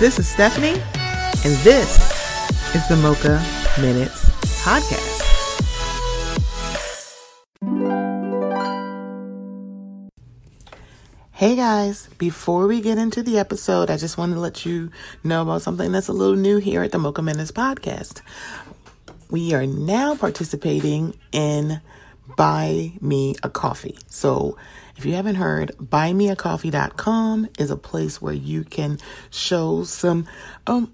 This is Stephanie, and this is the Mocha Minutes Podcast. Hey guys, before we get into the episode, I just want to let you know about something that's a little new here at the Mocha Minutes Podcast. We are now participating in Buy Me a Coffee. So if you haven't heard, buymeacoffee.com is a place where you can show some um,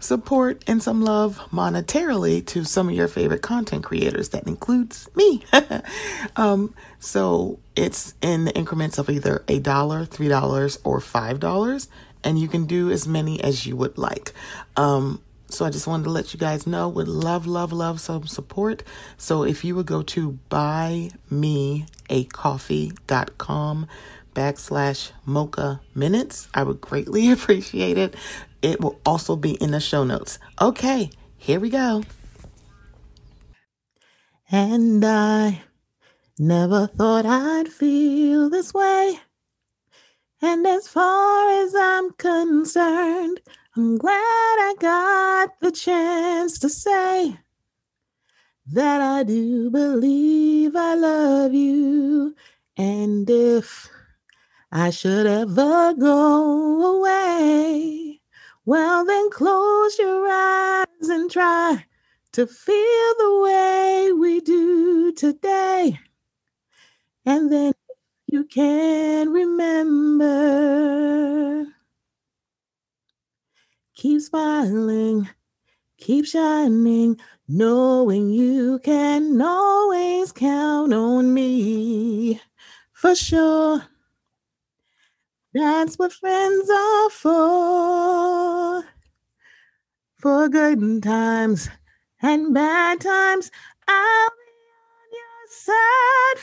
support and some love monetarily to some of your favorite content creators. That includes me. um, so it's in the increments of either a dollar, three dollars, or five dollars, and you can do as many as you would like. Um, so I just wanted to let you guys know would love, love, love some support. So if you would go to buymeacoffee.com backslash mocha minutes, I would greatly appreciate it. It will also be in the show notes. Okay, here we go. And I never thought I'd feel this way. And as far as I'm concerned, I'm glad I got the chance to say that I do believe I love you. And if I should ever go away, well, then close your eyes and try to feel the way we do today. And then you can remember. Keep smiling, keep shining, knowing you can always count on me for sure. That's what friends are for. For good times and bad times, I'll be on your side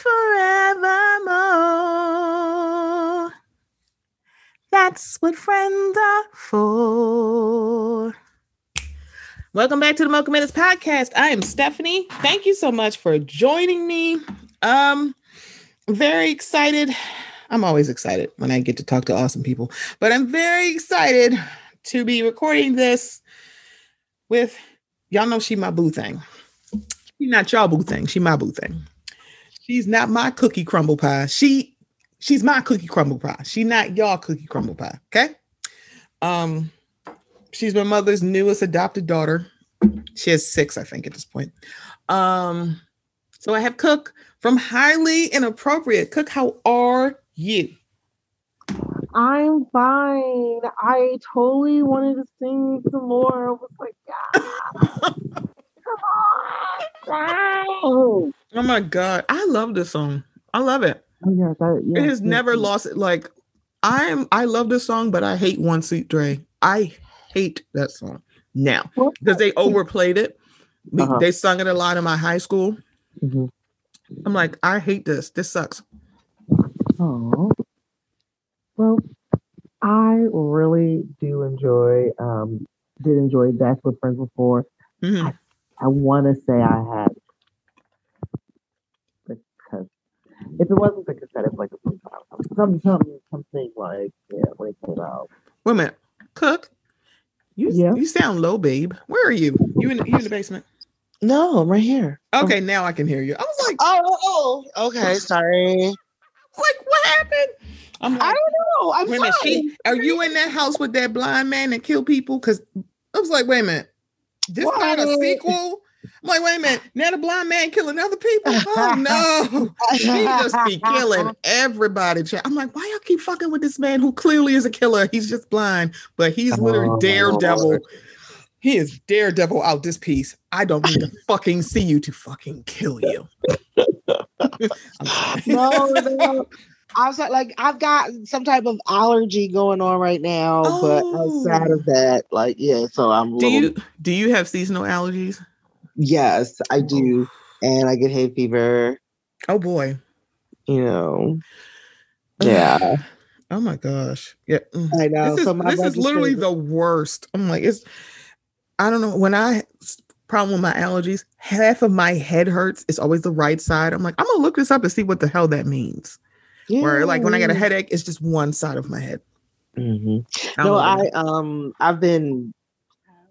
forevermore. That's what friends are for. Welcome back to the Mocha Minutes podcast. I am Stephanie. Thank you so much for joining me. Um, very excited. I'm always excited when I get to talk to awesome people, but I'm very excited to be recording this with y'all know she my boo thing. She not y'all boo thing. She my boo thing. She's not my cookie crumble pie. She she's my cookie crumble pie. She not y'all cookie crumble pie. Okay. Um, she's my mother's newest adopted daughter. She has six, I think, at this point. Um, so I have Cook from Highly Inappropriate. Cook, how are you? I'm fine. I totally wanted to sing some more. I was like, yeah. come on. Oh my god, I love this song. I love it. Oh, yes, I, yes, it has yes, never lost it. Like I am, I love this song, but I hate One Sweet Day. I hate that song now because they overplayed it. Uh-huh. They sung it a lot in my high school. Mhm. I'm like, I hate this. This sucks. Oh. Well, I really do enjoy, um, did enjoy That's What Friends Were For. Mhm. I want to say I had because if it wasn't the cassette, it's like some some some something like yeah when it came out. Wait a minute, Cook. You Yeah. you sound low, babe. Where are you? You in the, you in the basement? No, I'm right here. Okay, now I can hear you. I was like, Oh, oh, oh, okay. Sorry. like what happened? I'm like, I don't know. I'm wait fine. She, are you in that house with that blind man that kill people? Because I was like, wait a minute. This not a sequel. I'm like, wait a minute. Now the blind man killing other people. Oh no. He just be killing everybody. I'm like, why y'all keep fucking with this man who clearly is a killer? He's just blind, but he's oh, literally Oh, daredevil. He is daredevil out this piece. I don't need to fucking see you to fucking kill you. No, no. I was like, I've got some type of allergy going on right now, but outside Oh. of that, like, yeah. So I'm. Do little, you do you have seasonal allergies? Yes, I do, and I get hay fever. Oh boy. You know. Yeah, Oh my gosh. Yeah. mm. I know. This is, so my this is literally the worst. I'm like, it's I don't know. When I problem with my allergies, half of my head hurts. It's always the right side. I'm like, I'm gonna look this up and see what the hell that means. Where like when I get a headache, it's just one side of my head. Mhm. I No, love I um I've been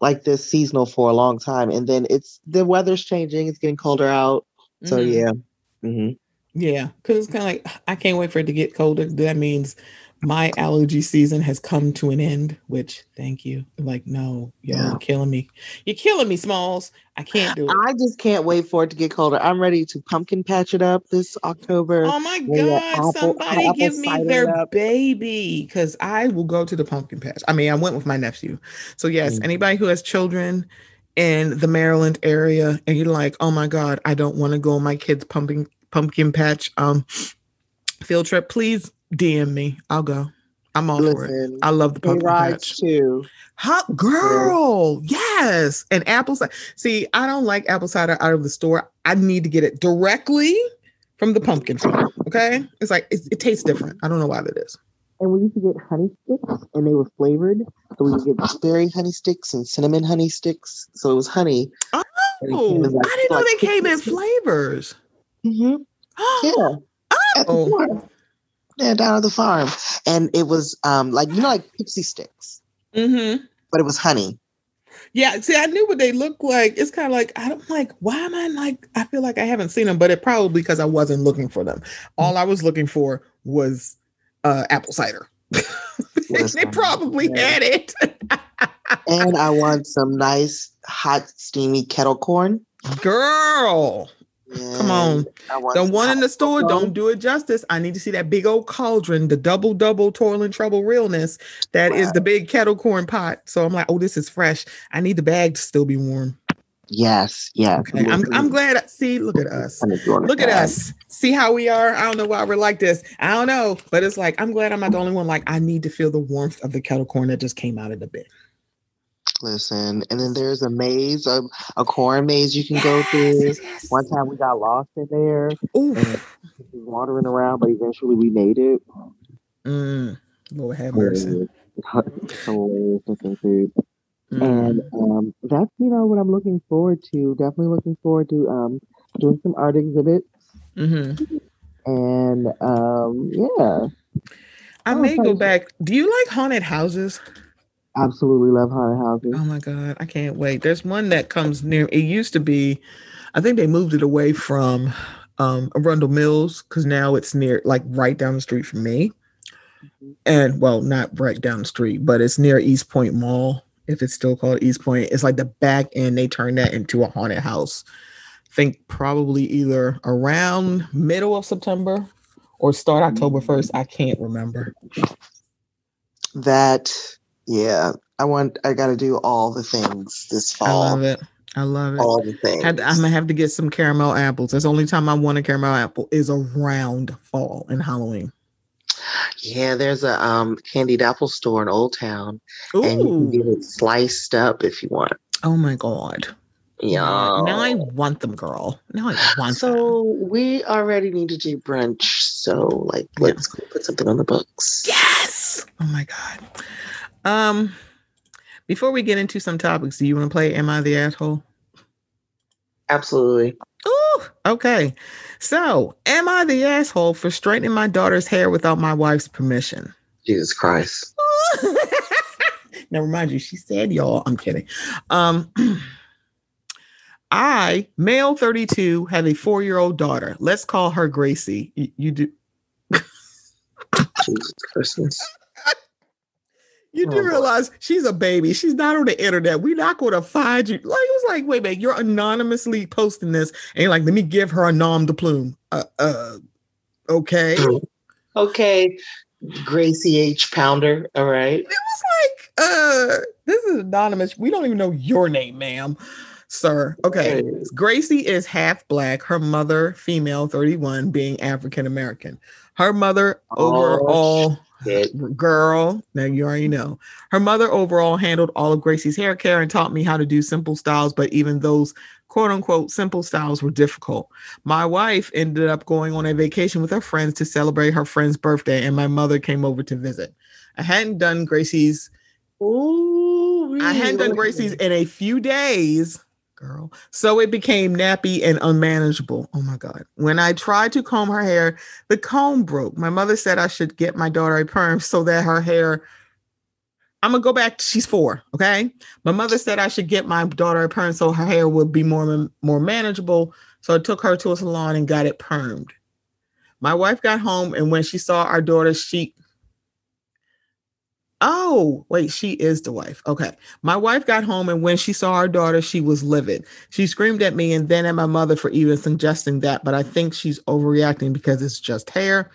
like this seasonal for a long time, and then it's the weather's changing. It's getting colder out, so Mhm. yeah. hmm Yeah, because it's kind of like I can't wait for it to get colder. That means my allergy season has come to an end. Which, thank you. Like, no, y'all Yeah. are killing me. You're killing me, Smalls. I can't do it. I just can't wait for it to get colder. I'm ready to pumpkin patch it up this October. Oh my God! apple- somebody apple give me their baby because I will go to the pumpkin patch. I mean, I went with my nephew. So yes, Mhm. anybody who has children in the Maryland area and you're like, oh my God, I don't want to go on my kids' pumpkin pumpkin patch um field trip, please DM me. I'll go. I'm all for it. I love the pumpkin patch. too. Hot girl, yes. And apple cider. See, I don't like apple cider out of the store. I need to get it directly from the pumpkin farm. Okay, it's like it, it tastes different. I don't know why that is. And we used to get honey sticks, and they were flavored. So we would get berry honey sticks and cinnamon honey sticks. So it was honey. Oh, like- I didn't know they came in flavors. Mhm. Yeah. At the Oh. Yeah, down at the farm. And it was um like you know like pixie sticks, Mm-hmm. but it was honey. Yeah, see, I knew what they looked like. It's kind of like I don't like. Why am I like? I feel like I haven't seen them, but it probably because I wasn't looking for them. All I was looking for was uh apple cider. they probably yeah. had it. And I want some nice hot steamy kettle corn. Girl, come on. And I want The one in the store don't do it justice. I need to see that big old cauldron, the double double toil and trouble realness. That is the big kettle corn pot. So I'm like, oh, this is fresh. I need the bag to still be warm. Yes, yes. Okay, I'm I'm glad. See, look at us. Look Look at us. See how we are. I don't know why we're like this. I don't know, but it's like I'm glad I'm not the only one. Like I need to feel the warmth of the kettle corn that just came out of the bin. Listen, and then there's a maze, a, a corn maze you can go through. Yes, yes. One time we got lost in there, and wandering around, but eventually we made it. Mm. Lord have mercy. Hilarious. Hilarious looking food. Mm. And um, that's you know what I'm looking forward to. Definitely looking forward to um, doing some art exhibits. Mhm. And um, yeah, I Oh, may go back. Do you like haunted houses? Absolutely love haunted houses. Oh my god, I can't wait. There's one that comes near. It used to be, I think they moved it away from um Arundel Mills because now it's near, like right down the street from me. And well, not right down the street, but it's near East Point Mall. If it's still called East Point, it's like the back end. They turned that into a haunted house. think probably either around middle of September or start October first. I can't remember. That yeah, I want. I got to do all the things this fall. I love it. I love it. All the things. Had- I'm gonna have to get some caramel apples. That's the only time I want a caramel apple is around fall and Halloween. Yeah, there's a um candied apple store in Old Town, and you can get it sliced up if you want. Oh my god. Yeah. Now I want them, girl. Now I want them. So we already need to do brunch. So like, let's go put something on the books. Yes. Oh my god. Um before we get into some topics, do you want to play Am I the Asshole? Absolutely. Oh, okay. So, am I the asshole for straightening my daughter's hair without my wife's permission? Jesus Christ. now remind you, she said y'all. I'm kidding. Um I, male 32, have a four-year-old daughter. Let's call her Gracie. You, you do Jesus Christmas. You do Oh, realize she's a baby. She's not on the internet. We're not going to find you. Like it was like, wait, wait, you're anonymously posting this, and you're like, let me give her a nom de plume. Uh, uh, okay. Okay. Gracie H. Pounder. All right. It was like, uh, this is anonymous. We don't even know your name, ma'am, sir. Okay. Right. Gracie is half black, her mother, female, 31, being African American. Her mother Oh, overall shit. Girl, now you already know. Her mother overall handled all of Gracie's hair care and taught me how to do simple styles, but even those quote unquote simple styles were difficult. My wife ended up going on a vacation with her friends to celebrate her friend's birthday, and my mother came over to visit. I hadn't done Gracie's Ooh, I hadn't done? Gracie's in a few days, girl. So it became nappy and unmanageable. Oh my God. When I tried to comb her hair, the comb broke. My mother said I should get my daughter a perm so that her hair I'm gonna go back. She's four. Okay. My mother said I should get my daughter a perm so her hair would be more more manageable. So I took her to a salon and got it permed. My wife got home, and when she saw our daughter, she Oh, wait, she is the wife. Okay. My wife got home, and when she saw our daughter, she was livid. She screamed at me and then at my mother for even suggesting that, but I think she's overreacting because it's just hair.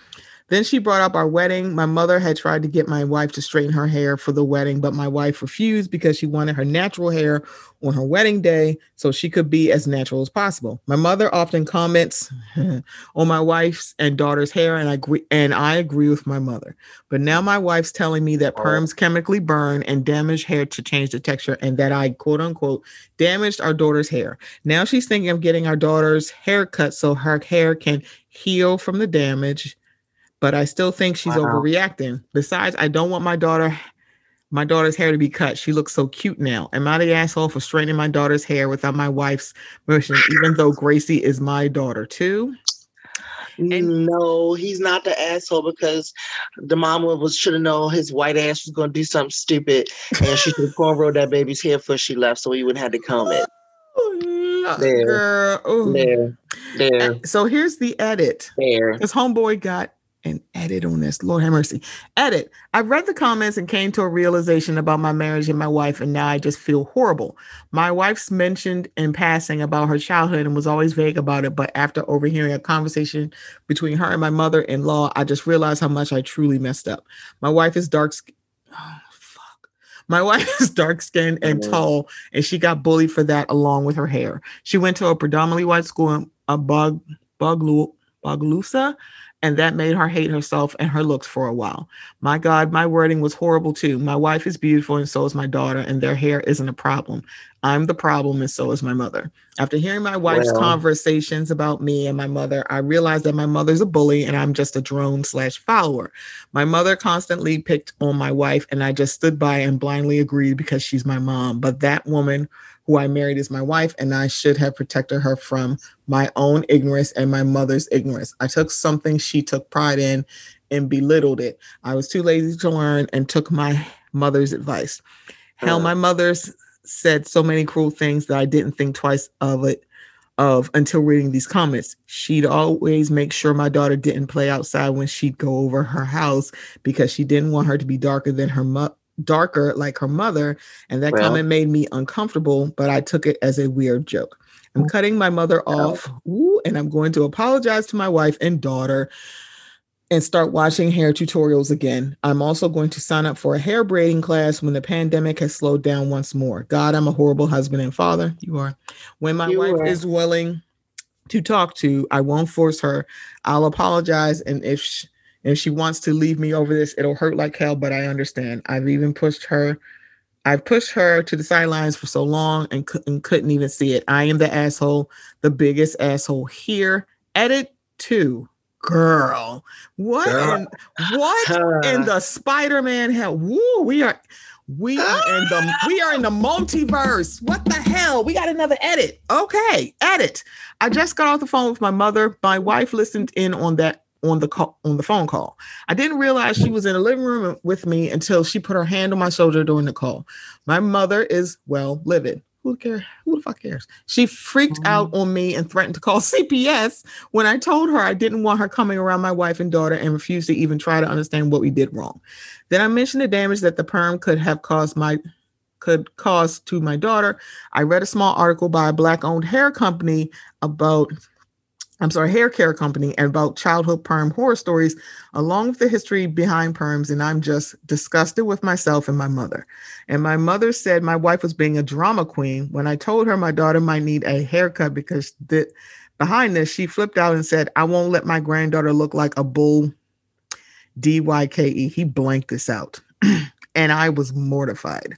Then she brought up our wedding. My mother had tried to get my wife to straighten her hair for the wedding, but my wife refused because she wanted her natural hair on her wedding day so she could be as natural as possible. My mother often comments on my wife's and daughter's hair and I agree and I agree with my mother. But now my wife's telling me that oh. perms chemically burn and damage hair to change the texture and that I quote unquote damaged our daughter's hair. Now she's thinking of getting our daughter's hair cut so her hair can heal from the damage but I still think she's wow. overreacting. Besides, I don't want my daughter my daughter's hair to be cut. She looks so cute now. Am I the asshole for straightening my daughter's hair without my wife's permission, even though Gracie is my daughter too? And no, he's not the asshole because the mama was should have known his white ass was gonna do something stupid and she should have cornrowed that baby's hair before she left so he wouldn't have to comb it. Oh, there, girl. there, there. So here's the edit. There. His homeboy got and edit on this. Lord have mercy. Edit. I read the comments and came to a realization about my marriage and my wife, and now I just feel horrible. My wife's mentioned in passing about her childhood and was always vague about it, but after overhearing a conversation between her and my mother in law, I just realized how much I truly messed up. My wife is dark. Oh, fuck. My wife is dark skinned and mm-hmm. tall, and she got bullied for that along with her hair. She went to a predominantly white school in a Bog, Bogalusa and that made her hate herself and her looks for a while. My God, my wording was horrible too. My wife is beautiful and so is my daughter, and their hair isn't a problem. I'm the problem, and so is my mother. After hearing my wife's conversations about me and my mother, I realized that my mother's a bully and I'm just a drone slash follower. My mother constantly picked on my wife, and I just stood by and blindly agreed because she's my mom. But that woman who I married is my wife, and I should have protected her from my own ignorance and my mother's ignorance. I took something she took pride in and belittled it. I was too lazy to learn and took my mother's advice. Hell, my mother's said so many cruel things that I didn't think twice of it of until reading these comments. She'd always make sure my daughter didn't play outside when she'd go over her house because she didn't want her to be darker than her mother darker like her mother. And that well, comment made me uncomfortable, but I took it as a weird joke. I'm oh, cutting my mother off, ooh, and I'm going to apologize to my wife and daughter and start watching hair tutorials again. I'm also going to sign up for a hair braiding class when the pandemic has slowed down once more. God, I'm a horrible husband and father. You are. When my you wife are. is willing to talk to, I won't force her. I'll apologize. And if she, if she wants to leave me over this, it'll hurt like hell, but I understand. I've even pushed her. I've pushed her to the sidelines for so long and, and couldn't even see it. I am the asshole, the biggest asshole here. Edit two. Girl, what Girl. in what in the Spider-Man hell? Woo, we are we are in the we are in the multiverse. What the hell? We got another edit. Okay, edit. I just got off the phone with my mother. My wife listened in on that on the call on the phone call. I didn't realize she was in the living room with me until she put her hand on my shoulder during the call. My mother is well livid. Who cares? Who the fuck cares? She freaked mm-hmm. out on me and threatened to call CPS when I told her I didn't want her coming around my wife and daughter and refused to even try to understand what we did wrong. Then I mentioned the damage that the perm could have caused my could cause to my daughter. I read a small article by a black owned hair company about I'm sorry, hair care company and about childhood perm horror stories, along with the history behind perms. And I'm just disgusted with myself and my mother. And my mother said my wife was being a drama queen when I told her my daughter might need a haircut because the, behind this, she flipped out and said, I won't let my granddaughter look like a bull. D Y K E. He blanked this out. and I was mortified.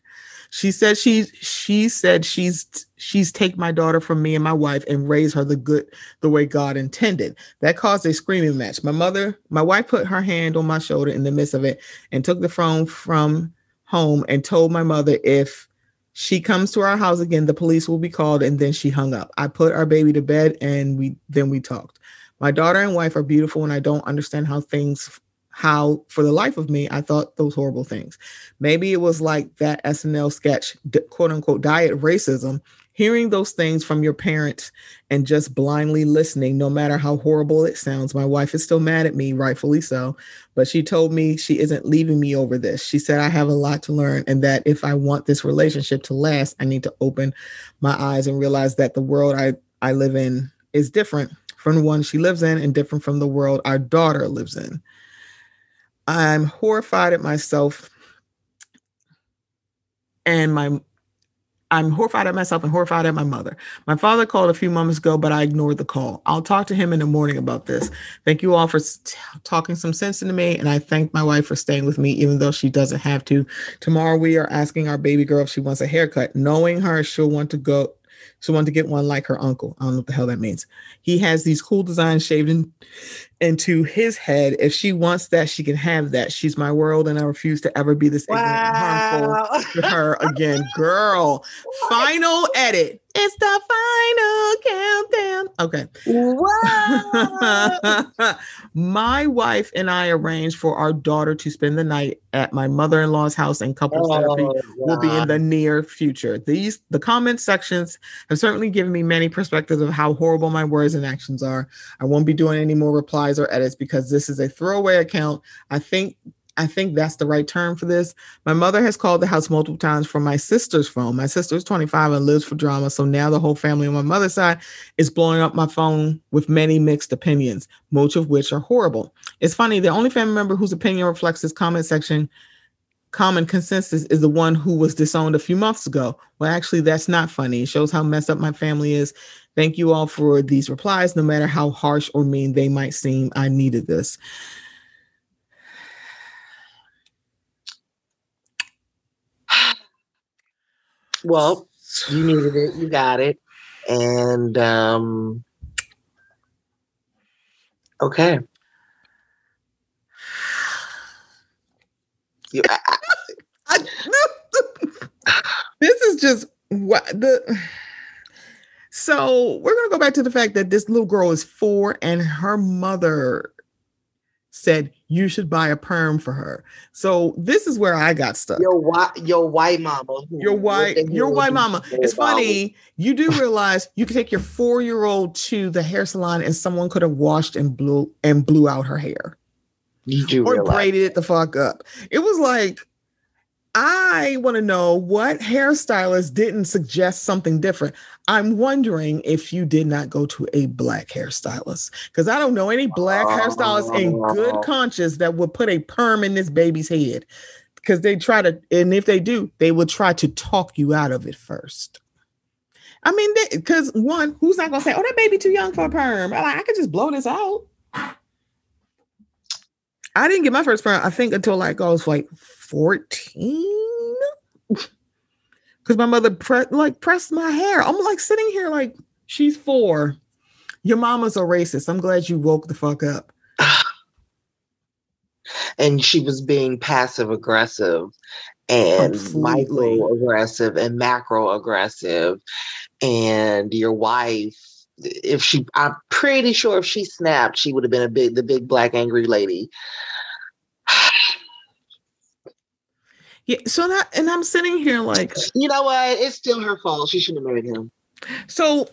She said she she said she's she's take my daughter from me and my wife and raise her the good the way God intended. That caused a screaming match. My mother, my wife put her hand on my shoulder in the midst of it and took the phone from home and told my mother if she comes to our house again, the police will be called and then she hung up. I put our baby to bed and we then we talked. My daughter and wife are beautiful and I don't understand how things how for the life of me I thought those horrible things. Maybe it was like that SNL sketch, quote unquote, diet racism hearing those things from your parents and just blindly listening, no matter how horrible it sounds. My wife is still mad at me, rightfully so, but she told me she isn't leaving me over this. She said, I have a lot to learn, and that if I want this relationship to last, I need to open my eyes and realize that the world I, I live in is different from the one she lives in and different from the world our daughter lives in. I'm horrified at myself and my I'm horrified at myself and horrified at my mother. My father called a few moments ago, but I ignored the call. I'll talk to him in the morning about this. Thank you all for t- talking some sense into me, and I thank my wife for staying with me, even though she doesn't have to. Tomorrow, we are asking our baby girl if she wants a haircut. Knowing her, she'll want to go she wanted to get one like her uncle. I don't know what the hell that means. He has these cool designs shaved in, into his head. If she wants that, she can have that. She's my world, and I refuse to ever be this wow. harmful to her again. Girl, final edit. It's the final countdown. Okay. my wife and I arranged for our daughter to spend the night at my mother-in-law's house and couples oh, therapy God. will be in the near future. These the comment sections have certainly given me many perspectives of how horrible my words and actions are. I won't be doing any more replies or edits because this is a throwaway account. I think I think that's the right term for this. My mother has called the house multiple times from my sister's phone. My sister is 25 and lives for drama. So now the whole family on my mother's side is blowing up my phone with many mixed opinions, most of which are horrible. It's funny, the only family member whose opinion reflects this comment section common consensus is the one who was disowned a few months ago. Well, actually, that's not funny. It shows how messed up my family is. Thank you all for these replies, no matter how harsh or mean they might seem. I needed this. Well, you needed it, you got it. And um okay. You, I, I, this is just what the so we're gonna go back to the fact that this little girl is four and her mother said you should buy a perm for her. So this is where I got stuck. Your white, your white mama. Your white, your white mama. It's funny. You do realize you could take your four year old to the hair salon and someone could have washed and blew and blew out her hair. You do or realize. braided it the fuck up. It was like I want to know what hairstylist didn't suggest something different. I'm wondering if you did not go to a black hairstylist because I don't know any black hairstylist in good oh. conscience that would put a perm in this baby's head because they try to, and if they do, they will try to talk you out of it first. I mean, because one, who's not gonna say, "Oh, that baby too young for a perm"? I like, I could just blow this out. I didn't get my first perm, I think, until like I was like 14 because my mother pre- like pressed my hair. I'm like sitting here like she's four. Your mama's a racist. I'm glad you woke the fuck up. and she was being passive aggressive and micro aggressive and macro aggressive. And your wife, if she, I'm pretty sure if she snapped, she would have been a big, the big black angry lady. Yeah, so that and I'm sitting here like you know what? It's still her fault. She shouldn't have married him. So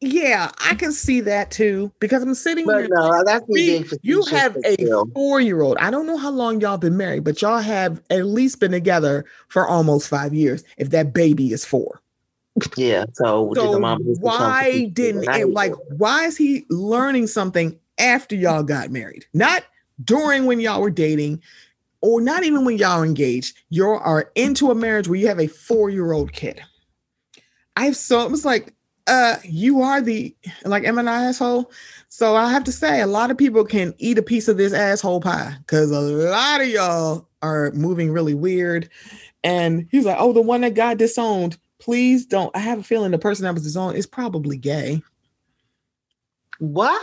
yeah, I can see that too because I'm sitting but here. No, that's me You have a four year old. I don't know how long y'all been married, but y'all have at least been together for almost five years. If that baby is four. Yeah. So, so why didn't and like why is he learning something after y'all got married? Not during when y'all were dating or not even when y'all engaged, you are into a marriage where you have a four year old kid. I've so it was like, uh, you are the like, am an asshole? So I have to say, a lot of people can eat a piece of this asshole pie because a lot of y'all are moving really weird. And he's like, oh, the one that got disowned. Please don't. I have a feeling the person that was disowned is probably gay. What?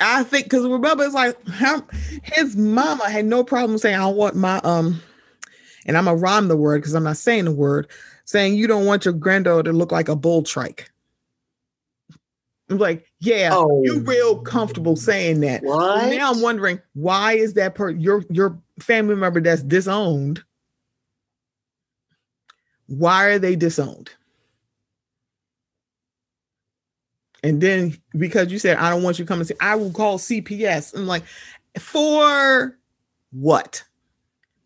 I think because remember it's like his mama had no problem saying I want my um, and I'm gonna rhyme the word because I'm not saying the word, saying you don't want your granddaughter to look like a bull trike. I'm like, Yeah, oh. you real comfortable saying that. What? now I'm wondering why is that per your your family member that's disowned? Why are they disowned? And then because you said I don't want you coming, see, I will call CPS. I'm like, for what?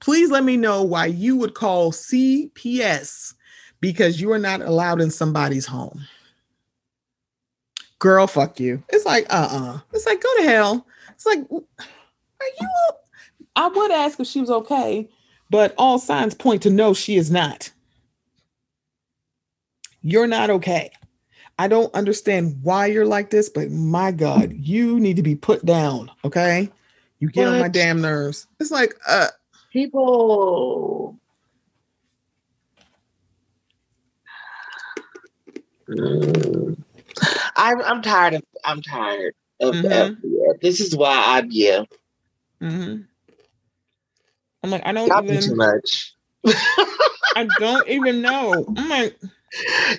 Please let me know why you would call CPS because you are not allowed in somebody's home. Girl, fuck you. It's like, uh-uh. It's like, go to hell. It's like, are you I would ask if she was okay, but all signs point to no, she is not. You're not okay. I don't understand why you're like this, but my God, you need to be put down. Okay. You get on my damn nerves. It's like, uh, people. Mm. I'm I'm tired of I'm tired of mm-hmm. This is why I'm yeah. Mm-hmm. I'm like I don't Y'all even too much. I don't even know. I'm like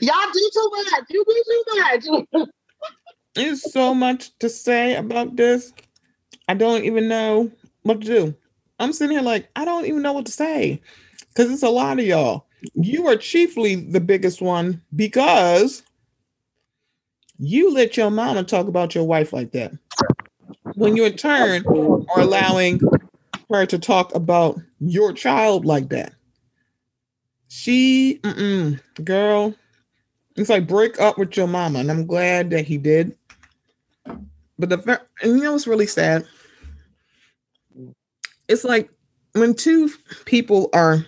Y'all do too much. You do too much. There's so much to say about this. I don't even know what to do. I'm sitting here like, I don't even know what to say because it's a lot of y'all. You are chiefly the biggest one because you let your mama talk about your wife like that. When you in turn are allowing her to talk about your child like that. She, girl, it's like break up with your mama, and I'm glad that he did. But the and you know what's really sad? It's like when two people are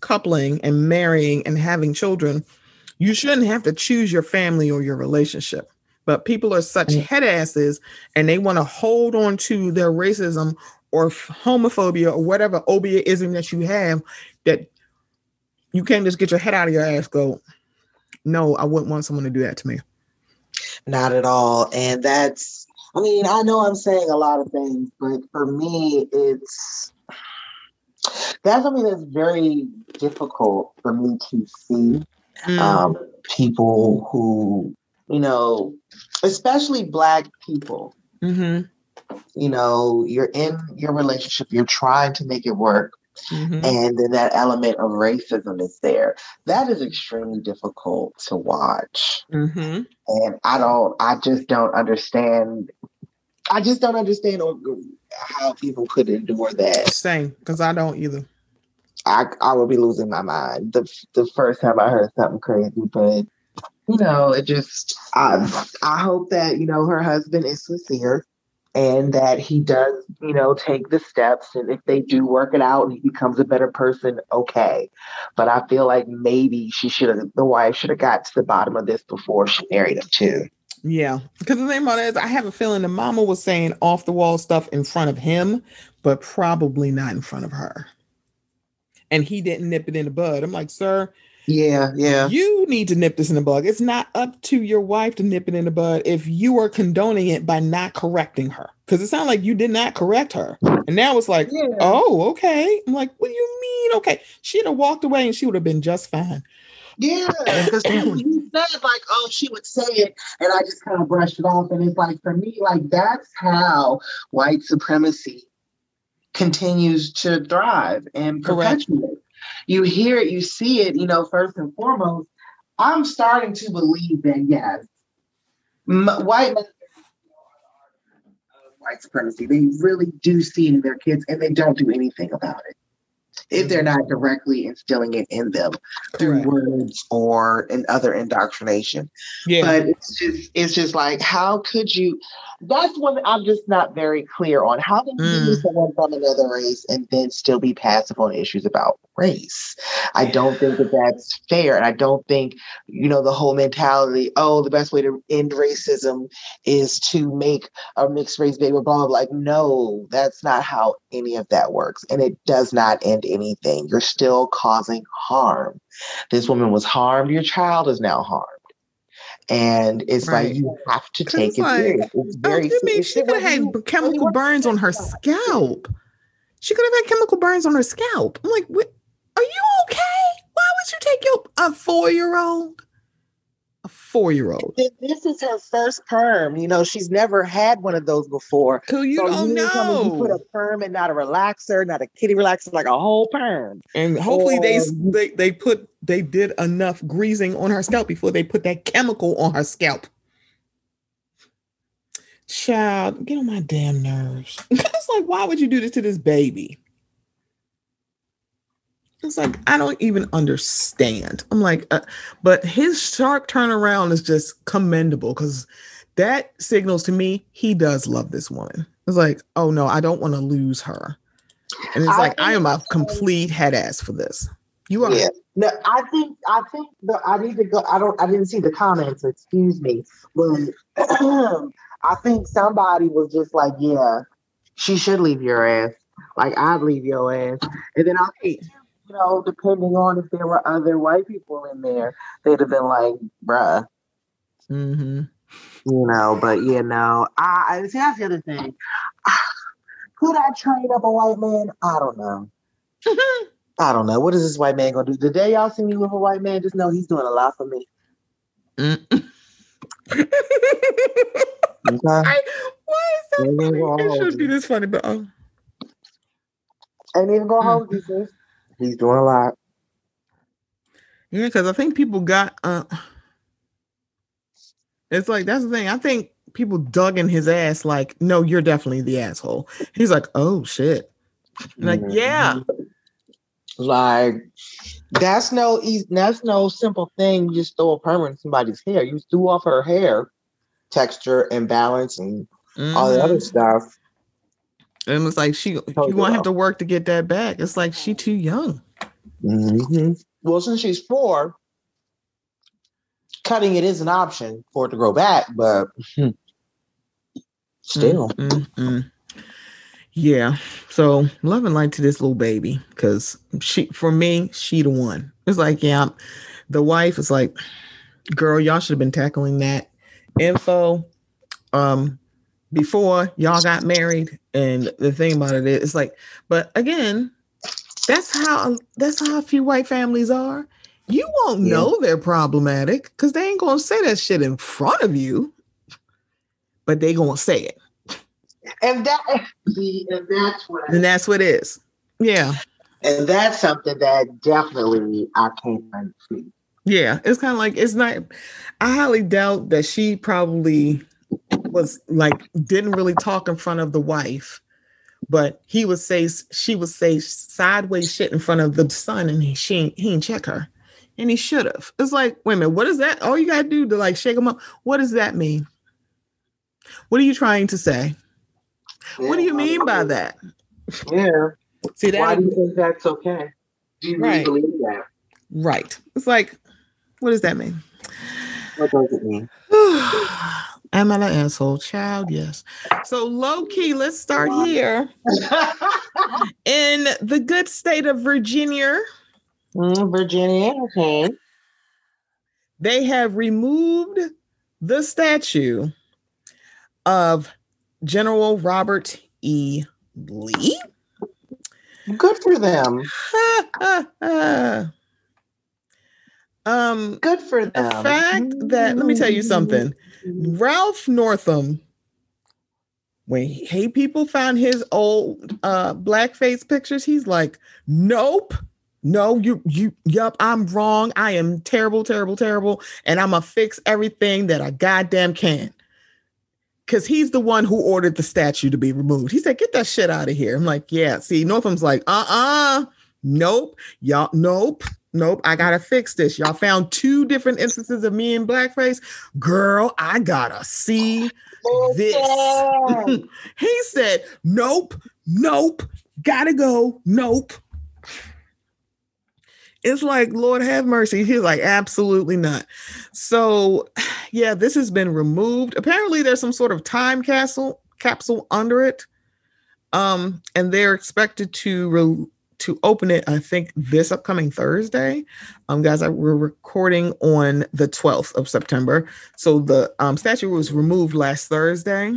coupling and marrying and having children, you shouldn't have to choose your family or your relationship. But people are such mm. head asses and they want to hold on to their racism or homophobia or whatever obiaism that you have that you can't just get your head out of your ass go no i wouldn't want someone to do that to me not at all and that's i mean i know i'm saying a lot of things but for me it's that's something that's very difficult for me to see mm. um, people who you know especially black people mm-hmm. you know you're in your relationship you're trying to make it work Mm-hmm. And then that element of racism is there. That is extremely difficult to watch. Mm-hmm. And I don't, I just don't understand. I just don't understand how people could endure that. Same, because I don't either. I I would be losing my mind the the first time I heard something crazy, but you know, it just I I hope that you know her husband is sincere and that he does, you know, take the steps. And if they do work it out and he becomes a better person, okay. But I feel like maybe she should have, the wife should have got to the bottom of this before she married him too. Yeah, because the thing about it is, I have a feeling the mama was saying off the wall stuff in front of him, but probably not in front of her. And he didn't nip it in the bud. I'm like, sir, yeah, yeah. You need to nip this in the bud. It's not up to your wife to nip it in the bud if you are condoning it by not correcting her. Because it sounded like you did not correct her. And now it's like, yeah. oh, okay. I'm like, what do you mean? Okay. She'd have walked away and she would have been just fine. Yeah, because he said like, oh, she would say it, and I just kind of brushed it off. And it's like for me, like that's how white supremacy continues to thrive and perpetuate. Correct you hear it, you see it, you know, first and foremost, I'm starting to believe that yes, white men white supremacy. They really do see it in their kids and they don't do anything about it if they're not directly instilling it in them through words or in other indoctrination. Yeah. But it's just it's just like how could you that's one I'm just not very clear on. How can you mm. be someone from another race and then still be passive on issues about race? I don't think that that's fair. And I don't think, you know, the whole mentality, oh, the best way to end racism is to make a mixed race baby, blah, blah, blah. Like, no, that's not how any of that works. And it does not end anything. You're still causing harm. This woman was harmed. Your child is now harmed. And it's right. like you have to take it like, serious. It's oh, very oh, mean she could have had chemical burns on her scalp. She could have had chemical burns on her scalp. I'm like, are you okay? Why would you take your a four year old, four year old. This is her first perm. You know, she's never had one of those before. Who you so don't you know. You put a perm and not a relaxer, not a kitty relaxer, like a whole perm. And hopefully they, Um, they they put they did enough greasing on her scalp before they put that chemical on her scalp. Child, get on my damn nerves. it's like, why would you do this to this baby? It's like I don't even understand. I'm like, uh, but his sharp turnaround is just commendable because that signals to me he does love this woman. It's like, oh no, I don't want to lose her. And it's I like I am a complete head ass for this. You are. Yeah. No, I think I think the I need to go. I don't. I didn't see the comments. Excuse me, but I think somebody was just like, "Yeah, she should leave your ass. Like I'd leave your ass." And then I think, you know, depending on if there were other white people in there, they'd have been like, "Bruh," Mm-hmm. you know. But you know, I, I see. That's the other thing. Could I train up a white man? I don't know. I don't know. What is this white man gonna do? The day y'all see me with a white man, just know he's doing a lot for me. Mm. Okay? I, why is that funny? It hold should be this funny, but oh. Ain't even gonna Mm. hold you, sis. He's doing a lot. Yeah, because I think people got uh it's like that's the thing. I think people dug in his ass like, no, you're definitely the asshole. He's like, oh shit. Like, yeah. Mm-hmm. Like that's no easy. That's no simple thing. You just throw a perm in somebody's hair. You threw off her hair texture and balance and all the other stuff. And it's like she you want him so. to work to get that back. It's like she too young. Mhm. Well, since she's four, cutting it is an option for it to grow back, but still. Mm, mm, mm. Yeah. So love and light to this little baby because she, for me, she the one. It's like, yeah, the wife is like, girl, y'all should have been tackling that info um before y'all got married. And the thing about it is, it's like, but again, that's how that's how a few white families are. You won't Yeah. know they're problematic because they ain't gonna say that shit in front of you, but they gonna say it. And that see, and that's what And that's what it is. Yeah. and that's something that definitely I can't unsee. Yeah. It's kind of like, it's not, I highly doubt that she probably was like, didn't really talk in front of the wife, but he would say, she would say sideways shit in front of the son and he, she, ain't- he didn't check her. And he should have. It's like, wait a minute, what is that? All you got to do to like shake him up. What does that mean? What are you trying to say? What do you mean by that? Yeah. See that? Why do you think that's okay? Do you Right. really believe that? Right. It's like, what does that mean? What does it mean? Am I an asshole? Child, yes. So low key, let's start here in the good state of Virginia. Mm, Virginia, okay. They have removed the statue of General Robert E. Lee. Good for them. um, Good for them. the fact that let me tell you something. Ralph Northam, when he people found his old uh blackface pictures, he's like, Nope, no, you you yup, I'm wrong. I am terrible, terrible, terrible, and I'm gonna fix everything that I goddamn can. Cause he's the one who ordered the statue to be removed. He said, Get that shit out of here. I'm like, Yeah, see, Northam's like, uh-uh, nope, y'all, nope. Nope, I gotta fix this. Y'all found two different instances of me in blackface. Girl, I gotta see this. he said, Nope, nope, gotta go, nope. It's like, Lord have mercy. He's like, absolutely not. So, yeah, this has been removed. Apparently, there's some sort of time capsule capsule under it. Um, and they're expected to re- to open it, I think, this upcoming Thursday. Um, guys, I, we're recording on the 12th of September. So the um, statue was removed last Thursday.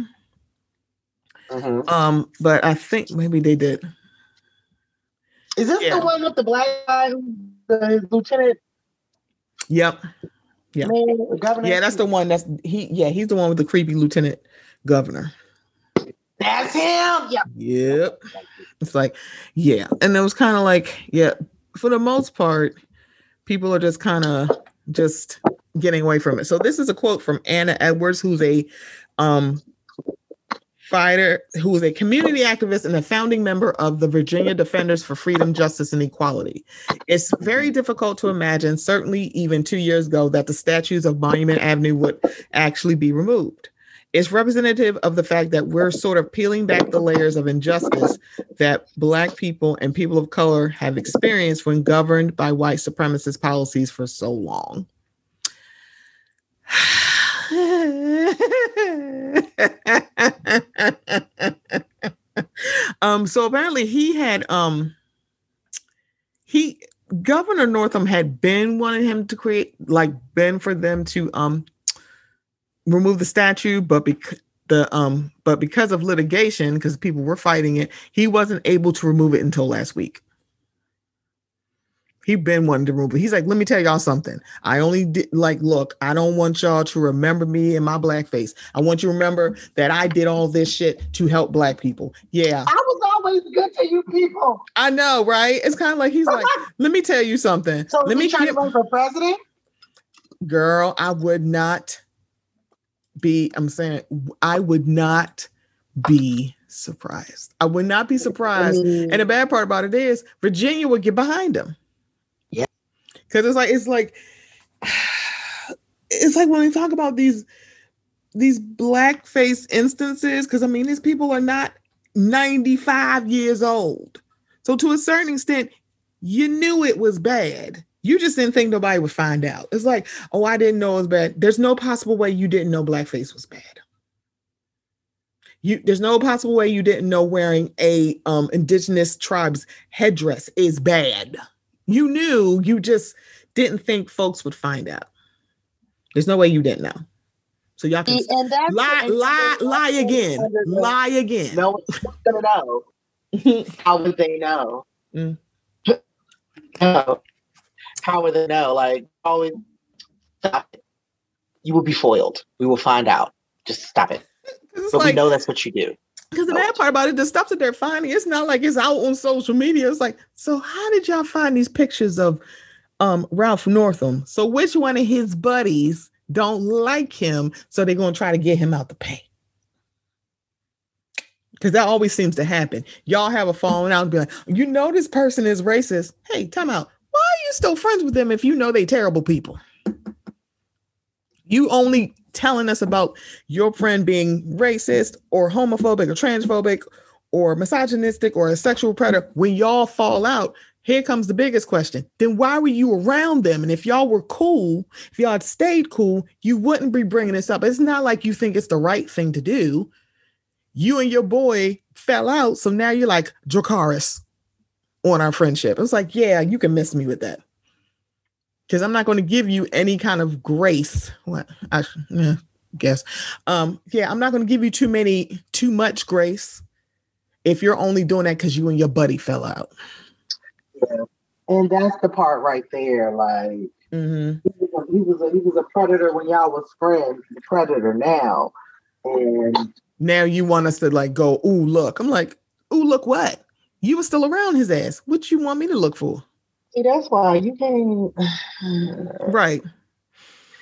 Mhm. Um, but I think maybe they did. Is this Yeah. the one with the black guy, the lieutenant? Yep. Yeah. Man, governor. Yeah, that's the one. That's he. Yeah, he's the one with the creepy lieutenant governor. That's him. Yep. Yep. It's like, yeah, and it was kind of like, yeah, for the most part, people are just kind of just getting away from it. So this is a quote from Anna Edwards, who's a um fighter who is a community activist and a founding member of the Virginia Defenders for Freedom, Justice, and Equality. It's very difficult to imagine, certainly even two years ago, that the statues of Monument Avenue would actually be removed. It's representative of the fact that we're sort of peeling back the layers of injustice that Black people and people of color have experienced when governed by white supremacist policies for so long. um, so apparently he had um he Governor Northam had been wanting him to create like been for them to um remove the statue, but because the um but because of litigation, because people were fighting it, he wasn't able to remove it until last week. He been wanting to remove it. He's like, let me tell y'all something. I only did like, look, I don't want y'all to remember me in my blackface. I want you to remember that I did all this shit to help black people. Yeah. I was always good to you people. I know, right? It's kind of like he's like, let me tell you something. So let me try to run for president. Girl, I would not be, I'm saying, I would not be surprised. I would not be surprised. And the mm. bad part about it is Virginia would get behind him. Yeah. Cause it's like it's like it's like when we talk about these these blackface instances, because I mean these people are not 95 years old. So to a certain extent, you knew it was bad. You just didn't think nobody would find out. It's like, oh, I didn't know it was bad. There's no possible way you didn't know blackface was bad. You, there's no possible way you didn't know wearing a um, indigenous tribes headdress is bad. You knew, you just didn't think folks would find out. There's no way you didn't know. So y'all can and that's lie, lie, lie again, lie again. No one's gonna know. How would they know? Mm. no. How would they know? Like always, stop it. You will be foiled. We will find out. Just stop it. But like, we know that's what you do. Because the bad part about it, the stuff that they're finding, it's not like it's out on social media. It's like, so how did y'all find these pictures of um Ralph Northam? So which one of his buddies don't like him? So they're gonna try to get him out the paint. Because that always seems to happen. Y'all have a falling out and be like, you know this person is racist. Hey, time out. Why are you still friends with them if you know they terrible people? You only telling us about your friend being racist or homophobic or transphobic or misogynistic or a sexual predator. When y'all fall out here comes the biggest question. Then why were you around them? And if y'all were cool if y'all had stayed cool you wouldn't be bringing this up. It's not like you think it's the right thing to do. You and your boy fell out so now you're like Dracarys on our friendship It was like yeah you can miss me with that because I'm not going to give you any kind of grace. What I yeah, guess. Um, yeah, I'm not going to give you too many, too much grace if you're only doing that because you and your buddy fell out. Yeah, and that's the part right there. Like mm-hmm. he, was a, he was a he was a predator when y'all was friends. The predator now, and now you want us to like go. Ooh, look. I'm like, ooh, look what. You were still around his ass. What you want me to look for? See, that's why you can't. right.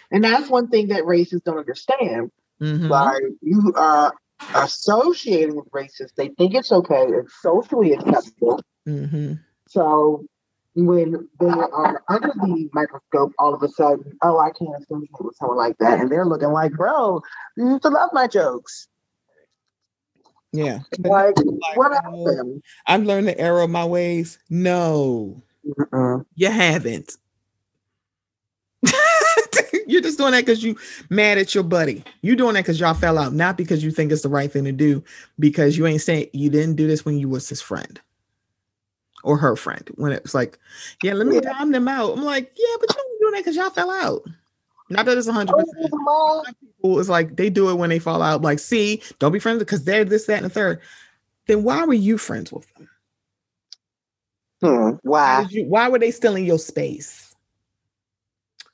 And that's one thing that racists don't understand. Mm-hmm. Like you are associating with racists, they think it's okay, it's socially acceptable. Mm-hmm. So when they are under the microscope, all of a sudden, oh, I can't associate with someone like that, and they're looking like, bro, you used to love my jokes. Yeah. Like, what oh, happened? I've learned the error of my ways. No. Uh-uh. You haven't. You're just doing that because you mad at your buddy. You're doing that because y'all fell out, not because you think it's the right thing to do. Because you ain't saying you didn't do this when you was his friend or her friend. When it was like, yeah, let me yeah. dime them out. I'm like, yeah, but you doing that because y'all fell out. Not that it's a hundred percent. People is like they do it when they fall out. Like, see, don't be friends because they're this, that, and the third. Then why were you friends with them? Hmm, why? Why, you, why were they still in your space,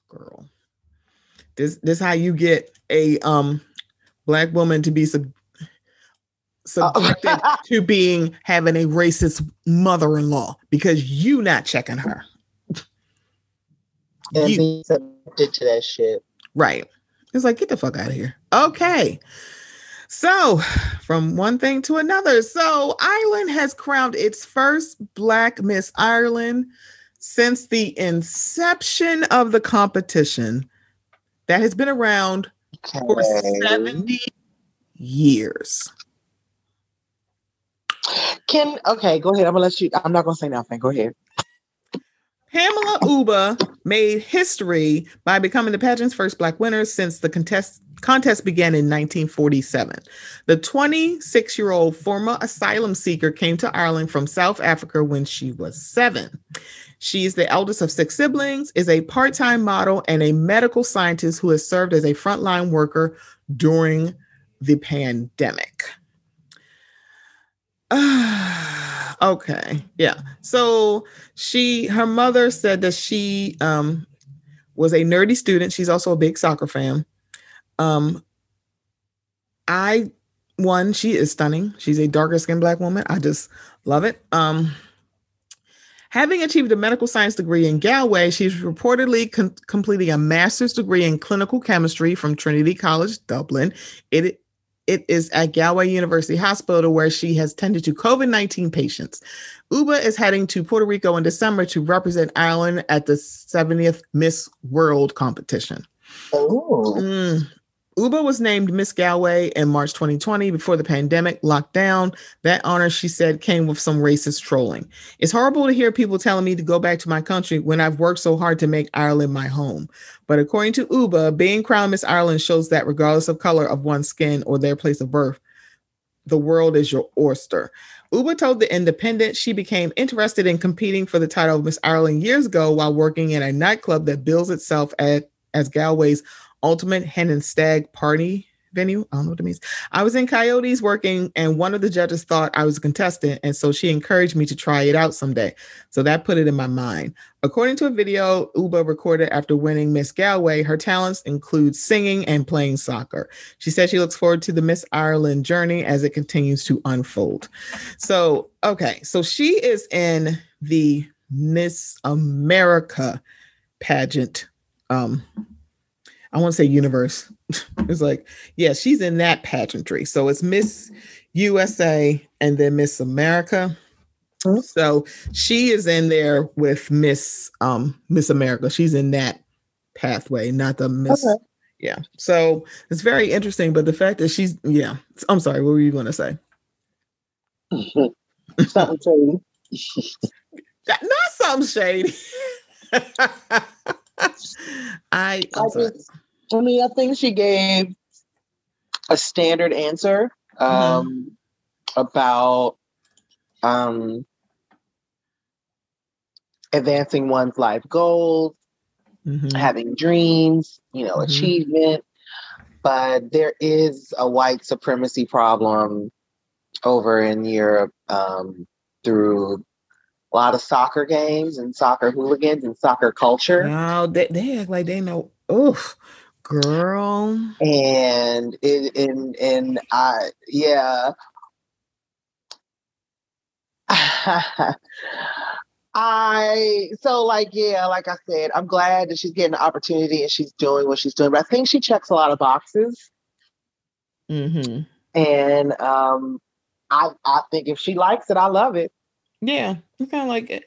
girl? This this how you get a um black woman to be sub- subjected uh, to being having a racist mother-in-law because you not checking her. And you, being subjected to that shit. Right. It's like, get the fuck out of here. Okay. So, from one thing to another. So, Ireland has crowned its first Black Miss Ireland since the inception of the competition that has been around okay. for 70 years. Can okay, go ahead. I'm gonna let you. I'm not gonna say nothing. Go ahead. Pamela Uba made history by becoming the pageant's first black winner since the contest contest began in 1947. The 26 year old former asylum seeker came to Ireland from South Africa when she was seven. She's the eldest of six siblings, is a part time model, and a medical scientist who has served as a frontline worker during the pandemic. okay. Yeah. So she her mother said that she um was a nerdy student. She's also a big soccer fan. Um I one, she is stunning. She's a darker skinned black woman. I just love it. Um Having achieved a medical science degree in Galway, she's reportedly com- completing a master's degree in clinical chemistry from Trinity College, Dublin. It it is at Galway University Hospital where she has tended to COVID 19 patients. Uba is heading to Puerto Rico in December to represent Ireland at the 70th Miss World competition. Oh. Mm. Uba was named Miss Galway in March 2020 before the pandemic lockdown. That honor, she said, came with some racist trolling. It's horrible to hear people telling me to go back to my country when I've worked so hard to make Ireland my home. But according to Uba, being crowned Miss Ireland shows that regardless of color of one's skin or their place of birth, the world is your oyster. Uba told The Independent she became interested in competing for the title of Miss Ireland years ago while working in a nightclub that bills itself at, as Galway's ultimate hen and stag party venue. I don't know what it means. I was in Coyotes working, and one of the judges thought I was a contestant. And so she encouraged me to try it out someday. So that put it in my mind. According to a video Uba recorded after winning Miss Galway, her talents include singing and playing soccer. She said she looks forward to the Miss Ireland journey as it continues to unfold. So, okay. So she is in the Miss America pageant um I want to say universe. it's like, yeah, she's in that pageantry. So it's Miss USA and then Miss America. Mm-hmm. So she is in there with Miss um Miss America. She's in that pathway, not the Miss. Okay. Yeah. So it's very interesting. But the fact that she's yeah, I'm sorry, what were you gonna say? something shady. not something shady. I, I'm sorry. I mean, I think she gave a standard answer um, mm-hmm. about um, advancing one's life goals, mm-hmm. having dreams, you know, mm-hmm. achievement. But there is a white supremacy problem over in Europe um, through a lot of soccer games and soccer hooligans and soccer culture. No, they, they act like they know. Oof, girl. And it and and I yeah. I so like yeah, like I said, I'm glad that she's getting the opportunity and she's doing what she's doing. But I think she checks a lot of boxes. Mm-hmm. And um, I I think if she likes it, I love it. Yeah, it's kind of like it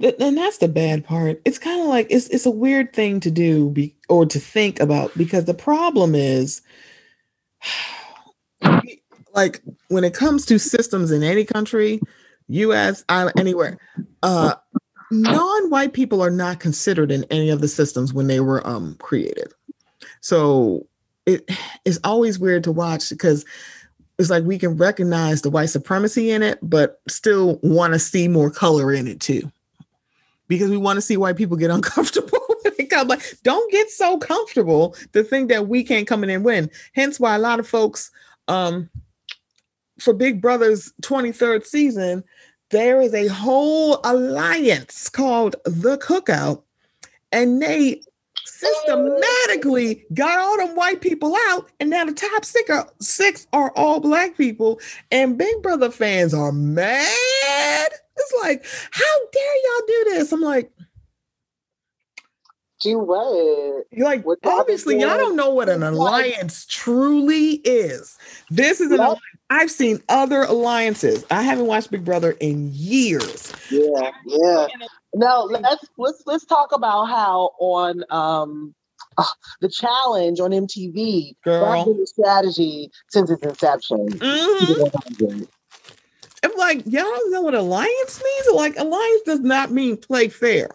and that's the bad part. It's kind of like it's it's a weird thing to do be, or to think about because the problem is like when it comes to systems in any country, US, anywhere, uh non-white people are not considered in any of the systems when they were um created. So it is always weird to watch because it's like we can recognize the white supremacy in it, but still want to see more color in it too because we want to see white people get uncomfortable. like, don't get so comfortable to think that we can't come in and win. Hence why a lot of folks um for Big Brother's 23rd season, there is a whole alliance called the Cookout, and they systematically got all them white people out, and now the top six are, six are all black people, and Big Brother fans are mad. It's like, how dare y'all do this? I'm like, do what? You're Like, what obviously, y'all don't know what an alliance truly is. This is an alliance. I've seen other alliances. I haven't watched Big Brother in years. Yeah, yeah. Now let's let's let's talk about how on um uh, the challenge on MTV, Girl. been the strategy since its inception. Mm-hmm. I'm like, y'all know what alliance means? Like, alliance does not mean play fair.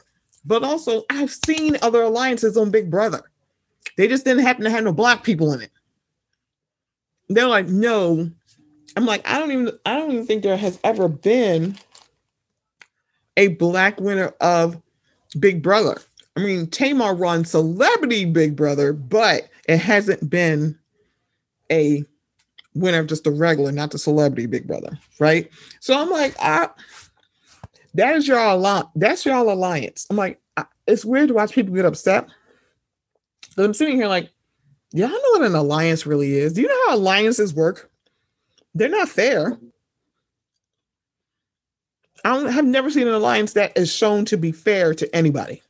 But also, I've seen other alliances on Big Brother. They just didn't happen to have no black people in it. They're like, no. I'm like, I don't even, I don't even think there has ever been a black winner of Big Brother. I mean, Tamar runs Celebrity Big Brother, but it hasn't been a winner of just the regular, not the Celebrity Big Brother, right? So I'm like, I that is your alliance. That's your alliance. I'm like, it's weird to watch people get upset. But I'm sitting here like, y'all know what an alliance really is. Do you know how alliances work? They're not fair. I don't, have never seen an alliance that is shown to be fair to anybody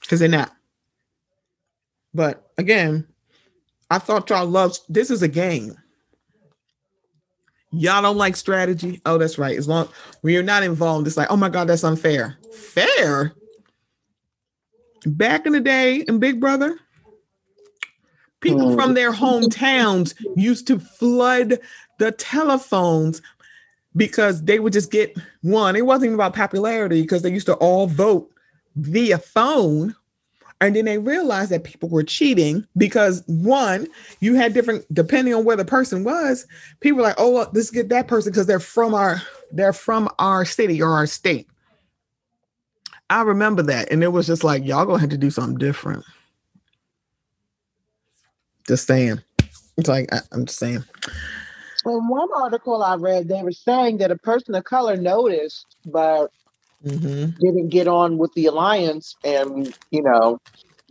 because they're not. But again, I thought y'all loved this is a game. Y'all don't like strategy. Oh, that's right. As long when you're not involved, it's like, oh my God, that's unfair. Fair. Back in the day in Big Brother, people hmm. from their hometowns used to flood the telephones because they would just get one. It wasn't even about popularity because they used to all vote via phone and then they realized that people were cheating because one, you had different depending on where the person was. People were like, oh, well, let's get that person because they're from our they're from our city or our state. I remember that, and it was just like y'all gonna have to do something different. Just saying. It's like I, I'm just saying. In one article I read, they were saying that a person of color noticed, but mm-hmm. didn't get on with the alliance and, you know,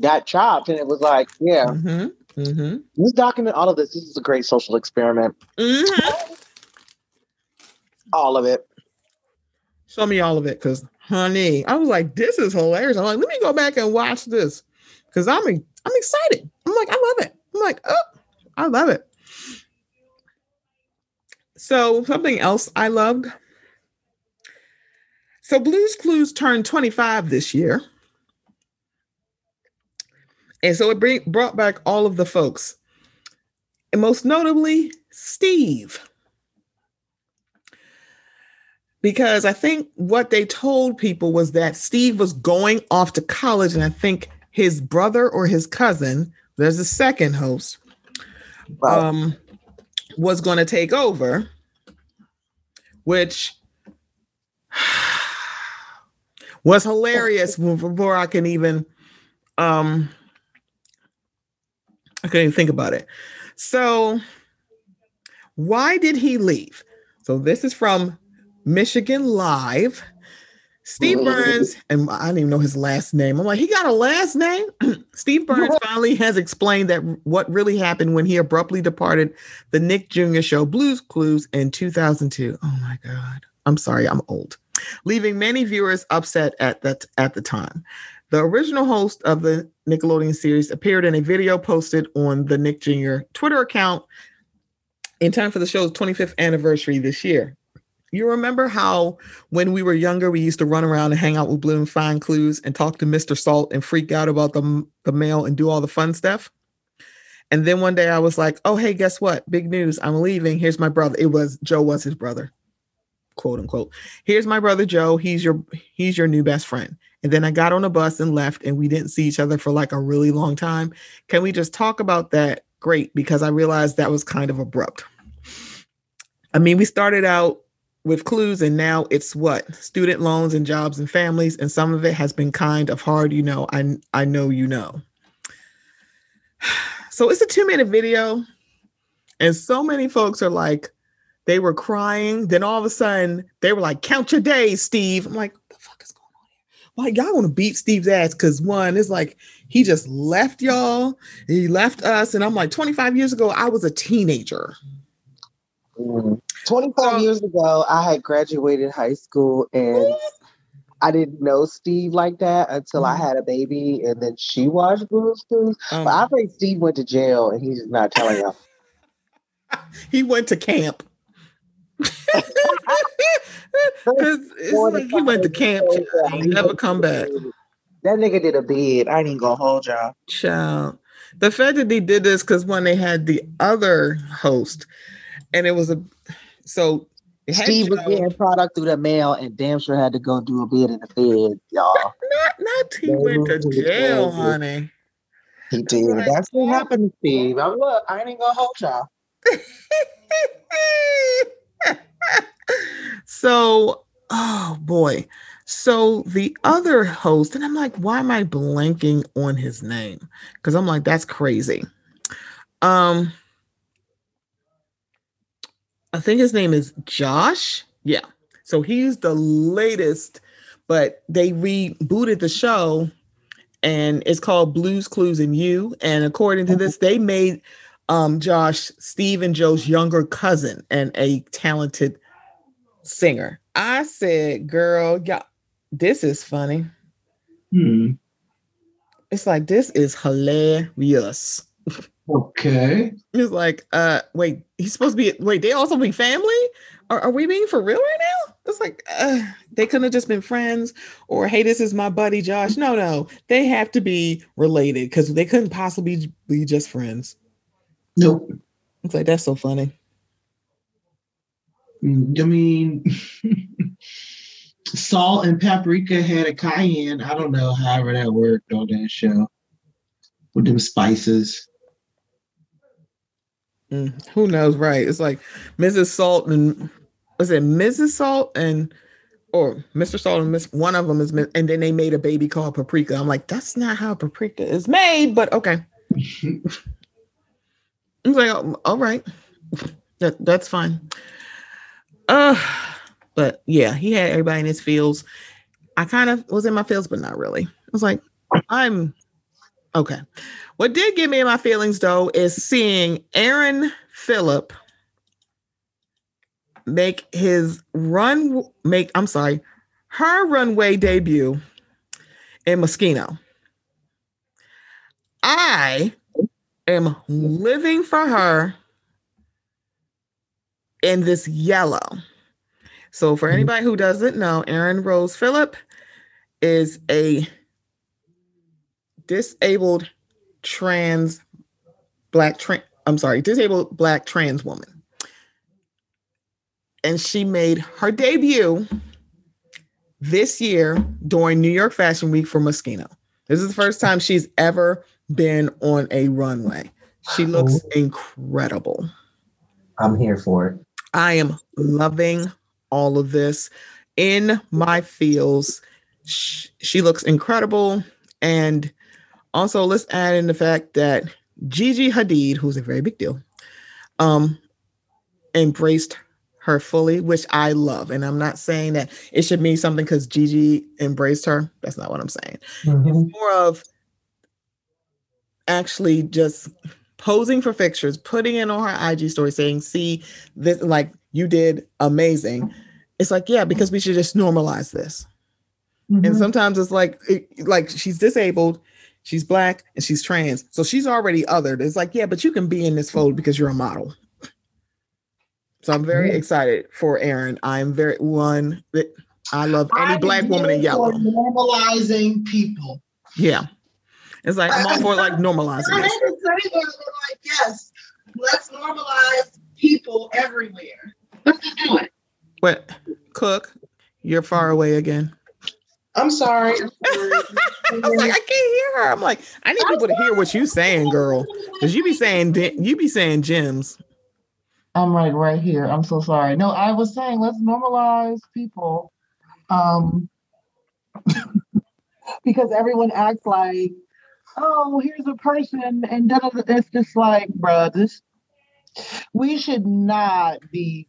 got chopped. And it was like, yeah. Mm-hmm. Mm-hmm. Let's document all of this. This is a great social experiment. Mm-hmm. All of it. Show me all of it, because honey, I was like, this is hilarious. I'm like, let me go back and watch this. Cause I'm I'm excited. I'm like, I love it. I'm like, oh, I love it. So something else I loved so Blues Clues turned 25 this year. And so it bring, brought back all of the folks. And most notably, Steve. Because I think what they told people was that Steve was going off to college, and I think his brother or his cousin, there's a second host, wow. um, was going to take over, which was hilarious before I can even um I couldn't even think about it. So why did he leave? So this is from Michigan Live. Steve Burns, and I didn't even know his last name. I'm like, he got a last name? Steve Burns finally has explained that what really happened when he abruptly departed the Nick Jr. show Blues Clues in 2002. Oh my God. I'm sorry, I'm old leaving many viewers upset at that at the time. The original host of the Nickelodeon series appeared in a video posted on the Nick Jr. Twitter account in time for the show's 25th anniversary this year. You remember how when we were younger, we used to run around and hang out with Blue and find clues and talk to Mr. Salt and freak out about the, the mail and do all the fun stuff? And then one day I was like, oh, hey, guess what? Big news. I'm leaving. Here's my brother. It was Joe was his brother quote unquote here's my brother joe he's your he's your new best friend and then i got on a bus and left and we didn't see each other for like a really long time can we just talk about that great because i realized that was kind of abrupt i mean we started out with clues and now it's what student loans and jobs and families and some of it has been kind of hard you know i i know you know so it's a two minute video and so many folks are like they were crying. Then all of a sudden, they were like, "Count your days, Steve." I'm like, "What the fuck is going on here?" like y'all want to beat Steve's ass because one is like he just left y'all, he left us, and I'm like 25 years ago I was a teenager. Mm. 25 years ago, I had graduated high school and I didn't know Steve like that until mm. I had a baby and then she watched Blue's Clues. Um, but I think Steve went to jail and he's not telling y'all. he went to camp. Because like he went to camp. He never come back. That nigga did a bid. I ain't gonna hold y'all. Child. The fact that they did this because when they had the other host, and it was a so Steve was getting product through the mail, and damn sure had to go do a bid in the bed, y'all. Not, not he they went to jail, honey. He did. Like, That's what happened to Steve. I'm look. I ain't gonna hold y'all. so, oh boy. So the other host, and I'm like, why am I blanking on his name? Because I'm like, that's crazy. Um, I think his name is Josh. Yeah. So he's the latest, but they rebooted the show and it's called Blues Clues and You. And according to this, they made um, Josh Steve and Joe's younger cousin and a talented singer. I said, girl, yeah, this is funny. Hmm. It's like this is hilarious. Okay. He's like, uh, wait, he's supposed to be wait, they also be family? Are, are we being for real right now? It's like uh, they couldn't have just been friends or hey, this is my buddy Josh. No, no, they have to be related because they couldn't possibly be just friends. Nope. It's like that's so funny. Mm, I mean, salt and paprika had a cayenne. I don't know however that worked on that show with them spices. Mm, who knows, right? It's like Mrs. Salt and was it Mrs. Salt and or Mr. Salt and Miss one of them is and then they made a baby called Paprika. I'm like, that's not how paprika is made, but okay. I'm like, oh, all right, that that's fine. Uh, but yeah, he had everybody in his fields. I kind of was in my fields, but not really. I was like, I'm okay. What did get me in my feelings though is seeing Aaron Philip make his run make I'm sorry, her runway debut in Moschino. I am living for her in this yellow. So for mm-hmm. anybody who doesn't know, Aaron Rose Philip is a disabled trans black trans I'm sorry, disabled black trans woman. And she made her debut this year during New York Fashion Week for Moschino. This is the first time she's ever been on a runway. She looks incredible. I'm here for it. I am loving all of this in my feels. She, she looks incredible. And also, let's add in the fact that Gigi Hadid, who's a very big deal, um, embraced her fully, which I love. And I'm not saying that it should mean something because Gigi embraced her. That's not what I'm saying. Mm-hmm. It's more of actually just posing for pictures, putting it on her IG story saying, see this, like you did amazing. It's like, yeah, because we should just normalize this. Mm-hmm. And sometimes it's like, it, like she's disabled she's black and she's trans. So she's already othered. It's like, yeah, but you can be in this fold because you're a model. So I'm very excited for Aaron. I'm very one that I love any I'm black woman in yellow. Normalizing people. Yeah. It's like I'm all for like normalizing. I to say that, like, yes, let's normalize people everywhere. Let's just do it. What cook? You're far away again. I'm sorry. I was like, I can't hear her. I'm like, I need people to hear what you're saying, girl. Because you be saying you be saying gems. I'm like right here. I'm so sorry. No, I was saying let's normalize people. Um because everyone acts like, oh, here's a person, and then it's just like, bruh, this we should not be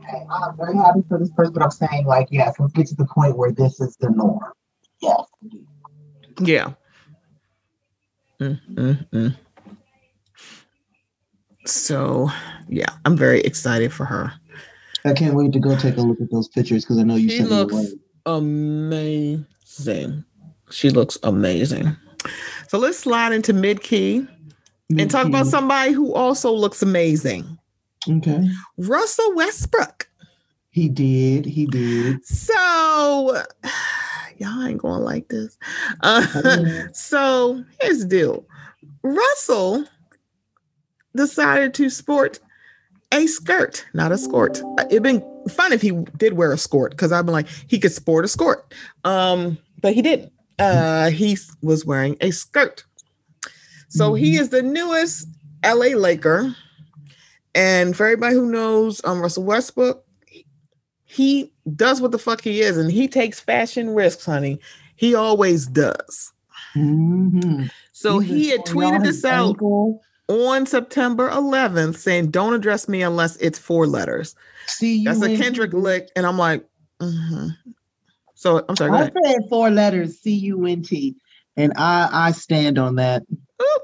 Okay, I'm very happy for this person, but I'm saying, like, yes, let's get to the point where this is the norm. Yes. Yeah. Mm, mm, mm. So, yeah, I'm very excited for her. I can't wait to go take a look at those pictures because I know you She sent looks me away. amazing. She looks amazing. So let's slide into mid key and talk about somebody who also looks amazing. Okay. Russell Westbrook. He did. He did. So y'all ain't gonna like this. Uh, so here's the deal. Russell decided to sport a skirt, not a skirt. It'd been fun if he did wear a skirt because I've been like he could sport a skirt, um, but he didn't. Uh, he was wearing a skirt. So he is the newest LA Laker, and for everybody who knows um, Russell Westbrook, he does what the fuck he is, and he takes fashion risks, honey. He always does. Mhm. So He's he had tweeted this out ankle. on September 11th saying, Don't address me unless it's four letters. See, you That's a Kendrick lick. And I'm like, mhm. So I'm sorry. I said four letters, C U N T, and I I stand on that. Oop.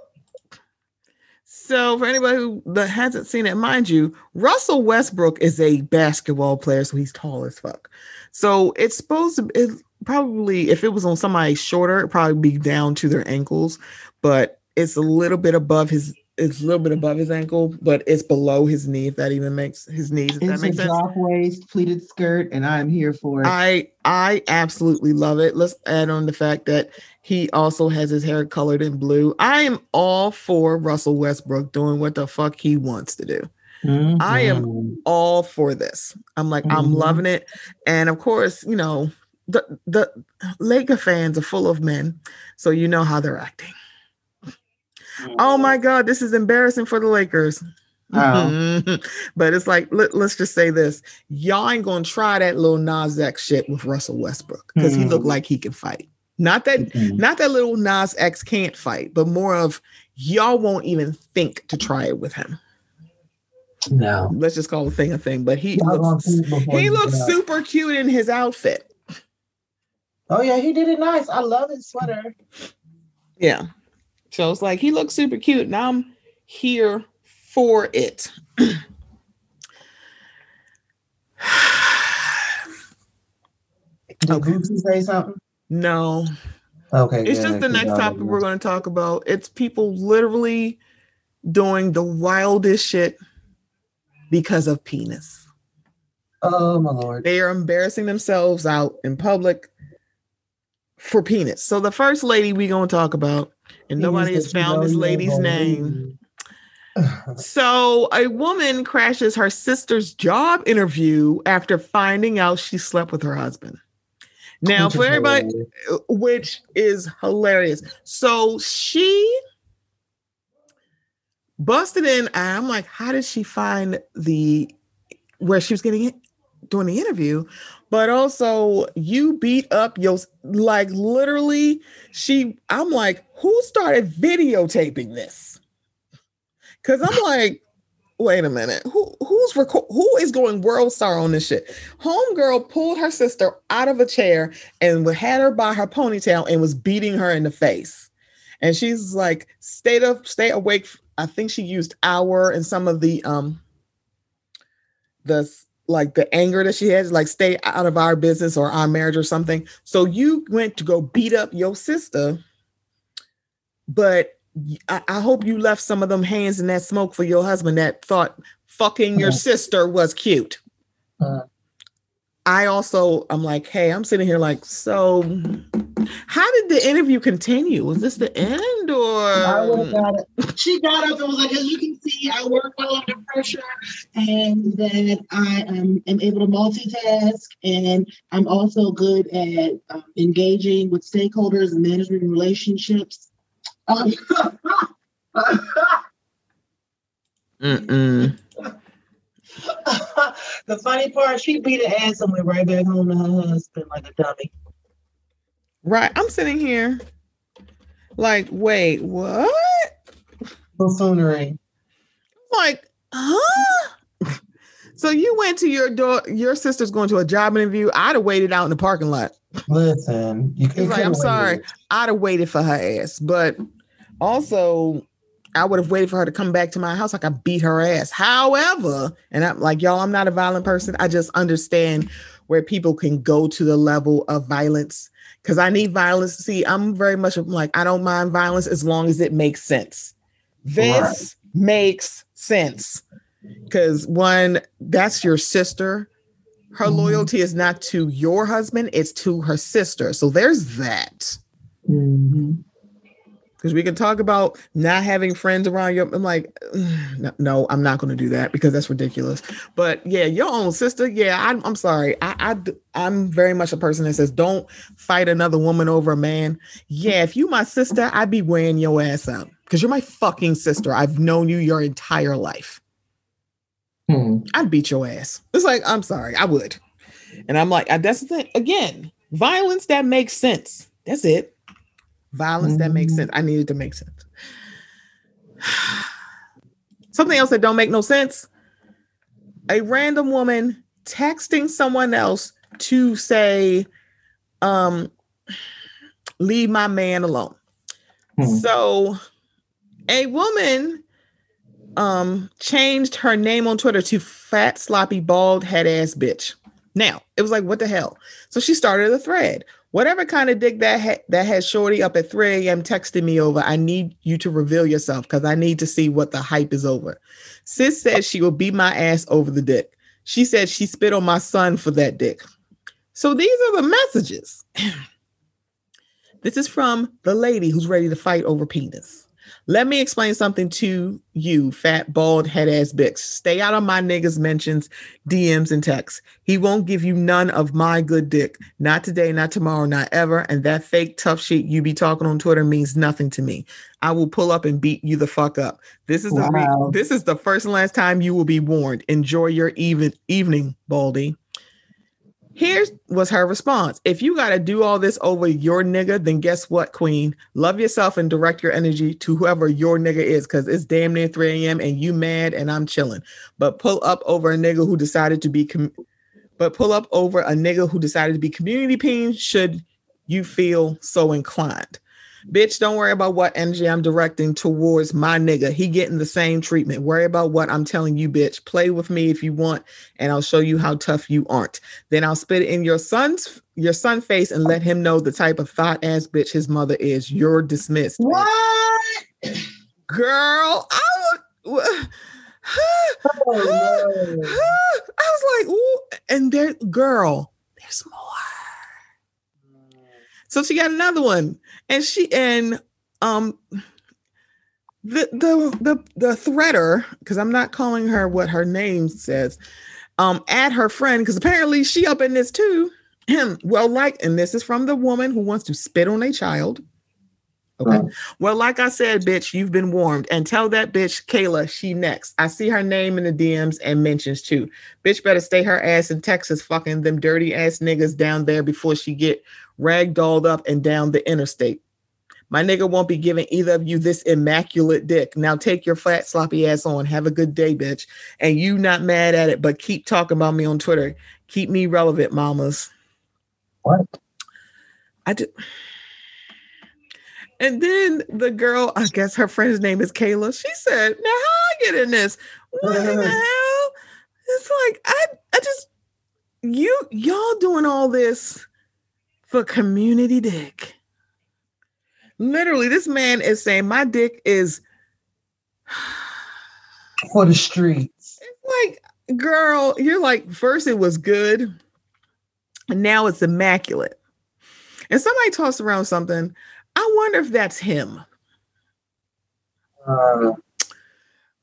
So for anybody who hasn't seen it, mind you, Russell Westbrook is a basketball player, so he's tall as fuck. So it's supposed to it probably if it was on somebody shorter, it'd probably be down to their ankles, but it's a little bit above his it's a little bit above his ankle, but it's below his knee, if that even makes his knees, if that It's a makes sense. drop waist pleated skirt, and I'm here for it. I I absolutely love it. Let's add on the fact that he also has his hair colored in blue. I am all for Russell Westbrook doing what the fuck he wants to do. I am- Mhm. All for this. I'm like I'm Mhm. loving it. And of course, you know, the the Laker fans are full of men, so you know how they're acting. Oh my god, this is embarrassing for the Lakers. Oh. but it's like let, us just say this: y'all ain't gonna try that Lil Nas X shit with Russell Westbrook because he looked like he can fight. Not that, Mhm. not that Lil Nas X can't fight, but more of y'all won't even think to try it with him. No. Let's just call the thing a thing. But he looks, he looks super cute in his outfit. Oh yeah, he did it nice. I love his sweater. Yeah. So it's like he looks super cute, and I'm here for it. Did Okay. Bootsy say something? No, Okay, it's good, just the next topic we're going to talk about. It's people literally doing the wildest shit because of penis. Oh my lord. They are embarrassing themselves out in public for penis. So the first lady we going to talk about, and nobody has Penis that you found this lady's name. So a woman crashes her sister's job interview after finding out she slept with her husband. Now, for everybody, uh, which is hilarious. So she busted in. and I'm like, how did she find the where she was getting it doing the interview? But also, you beat up your like literally. She, I'm like, who started videotaping this? Because I'm like, wait a minute, who who's reco- who is going WorldStar on this shit? Homegirl pulled her sister out of a chair and had her by her ponytail and was beating her in the face. And she's like, stay up, stay awake. I think she used hour and some of the um the like the anger that she had, like stay out of our business or our marriage or something. So you went to go beat up your sister, but I, I hope you left some of them hands in that smoke for your husband that thought fucking your sister was cute. Uh. I also, I'm like, hey, I'm sitting here like, so how did the interview continue? Was this the end I would have or? got. She got up and was like, as you can see, I work well under pressure and that I um, am able to multitask and I'm also good at um, engaging with stakeholders and management relationships. Mm-mm. the funny part, she beat her ass and went right back home to her husband like a dummy. Right. I'm sitting here like, wait, what? Buffoonery. Like, huh? So you went to your door, your sister's going to a job interview. I'd have waited out in the parking lot. Listen, you It's like, I'm sorry, I'd have waited for her ass. But also, I would have waited for her to come back to my house like I beat her ass. However, and I'm like, y'all, I'm not a violent person. I just understand where people can go to the level of violence because I need violence. See, I'm very much like, I don't mind violence as long as it makes sense. This Right. makes sense because one, that's your sister. Her Mhm. loyalty is not to your husband, it's to her sister. So there's that. Mhm. Because we can talk about not having friends around you. I'm like, no, I'm not going to do that because that's ridiculous. But yeah, your own sister. Yeah, I'm, I'm sorry. I, I am very much a person that says, don't fight another woman over a man. Yeah, if you my sister, I'd be wearing your ass out because you're my fucking sister. I've known you your entire life. Hmm. I'd beat your ass. It's like, I'm sorry, I would. And I'm like, that's the thing. Again, violence that makes sense. That's it. Violence that makes Mhm. sense. I needed to make sense. Something else that don't make no sense. A random woman texting someone else to say, um, leave my man alone. Hmm. So a woman um changed her name on Twitter to fat sloppy bald head ass bitch. Now, it was like what the hell? So she started a thread. Whatever kind of dick that ha- that has Shorty up at 3 a.m. texting me over, I need you to reveal yourself because I need to see what the hype is over. Sis said she will beat my ass over the dick. She said she spit on my son for that dick. So these are the messages. This is from the lady who's ready to fight over penis. Let me explain something to you, fat, bald, head ass bitch. Stay out of my niggas' mentions, DMs, and texts. He won't give you none of my good dick. Not today, not tomorrow, not ever. And that fake tough shit you be talking on Twitter means nothing to me. I will pull up and beat you the fuck up. This is the re- this is the first and last time you will be warned. Enjoy your even evening, Baldy. Here's was her response. If you got to do all this over your nigga, then guess what, queen? Love yourself and direct your energy to whoever your nigga is because it's damn near 3 a.m. and you mad and I'm chilling. But pull up over a nigga who decided to be, com- but pull up over a nigga who decided to be community peen should you feel so inclined. Bitch, don't worry about what energy I'm directing towards my nigga. He getting the same treatment. Worry about what I'm telling you, bitch. Play with me if you want, and I'll show you how tough you aren't. Then I'll spit it in your son's your son face and let him know the type of thought ass bitch his mother is. You're dismissed. bitch. What? Girl, I was Oh, no. I was like, ooh, and there, girl, there's more. So she got another one, and she and um the the the the threader because I'm not calling her what her name says. Um, add her friend because apparently she up in this too. well, like, and this is from the woman who wants to spit on a child. Okay. Right. Well, like I said, bitch, you've been warned. And tell that bitch Kayla she next. I see her name in the DMs and mentions too. Bitch better stay her ass in Texas, fucking them dirty ass niggas down there before she get ragdolled up and down the interstate. My nigga won't be giving either of you this immaculate dick. Now take your flat sloppy ass on. Have a good day, bitch. And you not mad at it, but keep talking about me on Twitter. Keep me relevant, mamas. What? I just. And then the girl, I guess her friend's name is Kayla. She said, "Now how I get in this? What in the hell? It's like I, I just you y'all doing all this for community dick. Literally, this man is saying my dick is For the streets. like, girl, you're like, first it was good, and now it's immaculate. And somebody tossed around something. I wonder if that's him. Uh,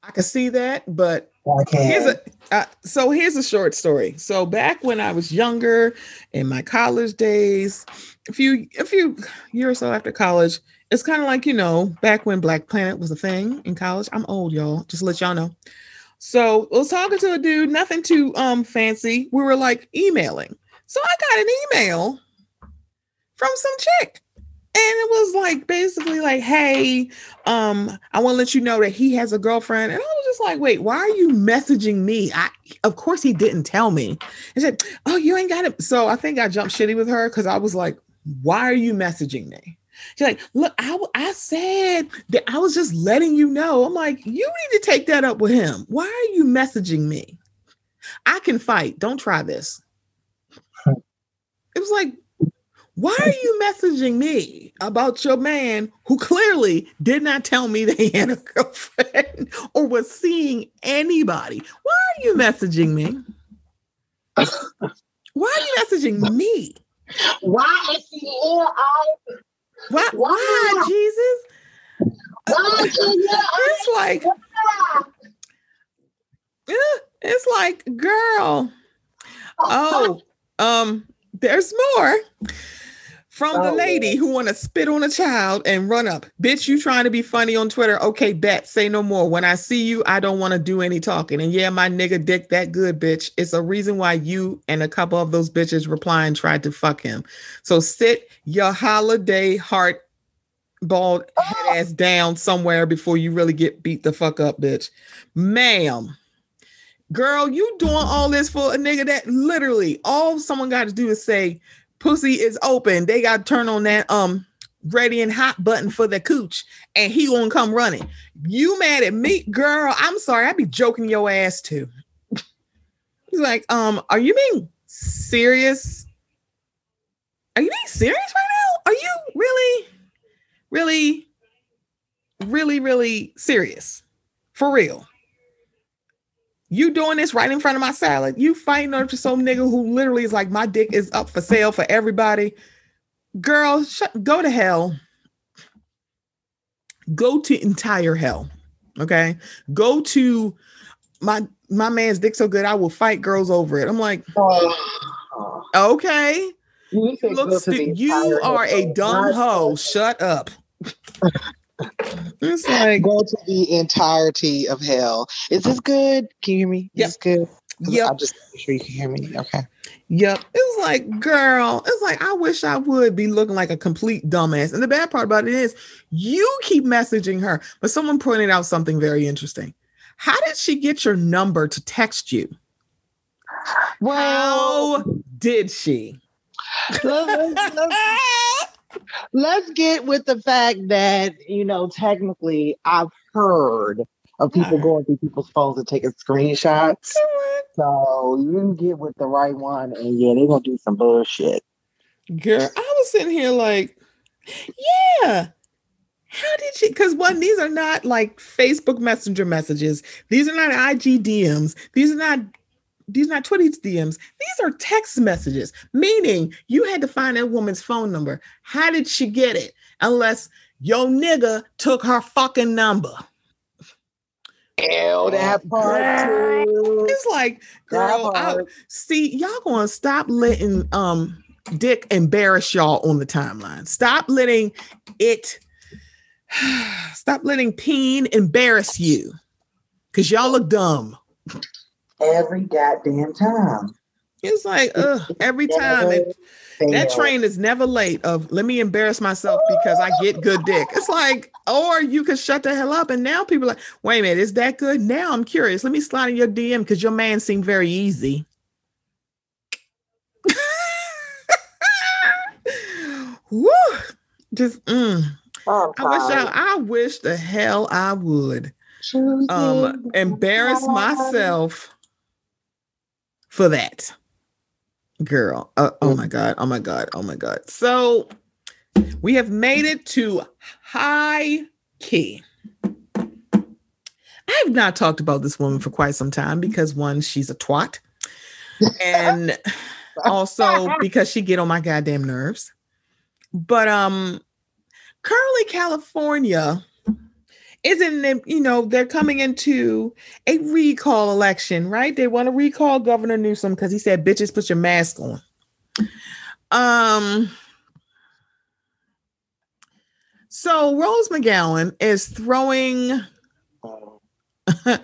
I can see that, but I here's a uh, so here's a short story. So back when I was younger, in my college days, a few a few years or so after college, it's kind of like you know back when Black Planet was a thing in college. I'm old, y'all. Just let y'all know. So I was talking to a dude, nothing too um fancy. We were like emailing. So I got an email from some chick. It was like basically like, hey, um, I want to let you know that he has a girlfriend. And I was just like, wait, why are you messaging me? I of course he didn't tell me. He said, Oh, you ain't got it. So I think I jumped shitty with her because I was like, why are you messaging me? She's like, look, I, I said that I was just letting you know. I'm like, you need to take that up with him. Why are you messaging me? I can fight. Don't try this. It was like, why are you messaging me about your man who clearly did not tell me that he had a girlfriend or was seeing anybody? Why are you messaging me? Why are you messaging me? Why is he here? Why, why, why Jesus? Why it's like, it's like, girl. Oh, um, there's more from oh, the lady man. who want to spit on a child and run up. Bitch, you trying to be funny on Twitter? Okay, bet. Say no more. When I see you, I don't want to do any talking. And yeah, my nigga dick that good, bitch. It's a reason why you and a couple of those bitches replying tried to fuck him. So sit your holiday heart bald head oh. ass down somewhere before you really get beat the fuck up, bitch. Ma'am. Girl, you doing all this for a nigga that literally all someone got to do is say, pussy is open. They got to turn on that um ready and hot button for the cooch, and he gonna come running. You mad at me, girl? I'm sorry. I'd be joking your ass too. He's like, um, are you being serious? Are you being serious right now? Are you really, really, really, really serious? For real? You doing this right in front of my salad. You fighting over some nigga who literally is like, my dick is up for sale for everybody. Girl, sh- go to hell. Go to entire hell. Okay. Go to my my man's dick so good I will fight girls over it. I'm like, okay. You, you are a dumb hoe. Shut up. it's like go to the entirety of hell. Is this good? Can you hear me? Yep. Is good? Yep. I'm just sure you can hear me. Okay. Yep. It was like, girl, it's like I wish I would be looking like a complete dumbass. And the bad part about it is you keep messaging her, but someone pointed out something very interesting. How did she get your number to text you? Well, How did she? let's, let's, let's get with the fact that you know technically I've heard of people uh-huh. going through people's phones and taking screenshots. So you get with the right one, and yeah, they're gonna do some bullshit. Girl, I was sitting here like, yeah. How did she? Because one, these are not like Facebook Messenger messages. These are not IG DMs. These are not these are not Twitter DMs. These are text messages, meaning you had to find that woman's phone number. How did she get it? Unless your nigga took her fucking number. Ew, that part too. It's like, girl, I, see, y'all gonna stop letting um Dick embarrass y'all on the timeline. Stop letting it stop letting Peen embarrass you. Cause y'all look dumb every goddamn time. It's like, ugh, every time it, that train is never late. Of let me embarrass myself because I get good dick. It's like, or you can shut the hell up. And now people are like, wait a minute, is that good? Now I'm curious. Let me slide in your DM because your man seemed very easy. Woo! Just mm. I wish I, I wish the hell I would um embarrass myself for that. Girl uh, oh my god oh my god oh my god. So we have made it to high key. I've not talked about this woman for quite some time because one she's a twat. And also because she get on my goddamn nerves. But um currently california isn't it, you know, they're coming into a recall election, right? They want to recall Governor Newsom because he said, bitches, put your mask on. Um, so Rose McGowan is throwing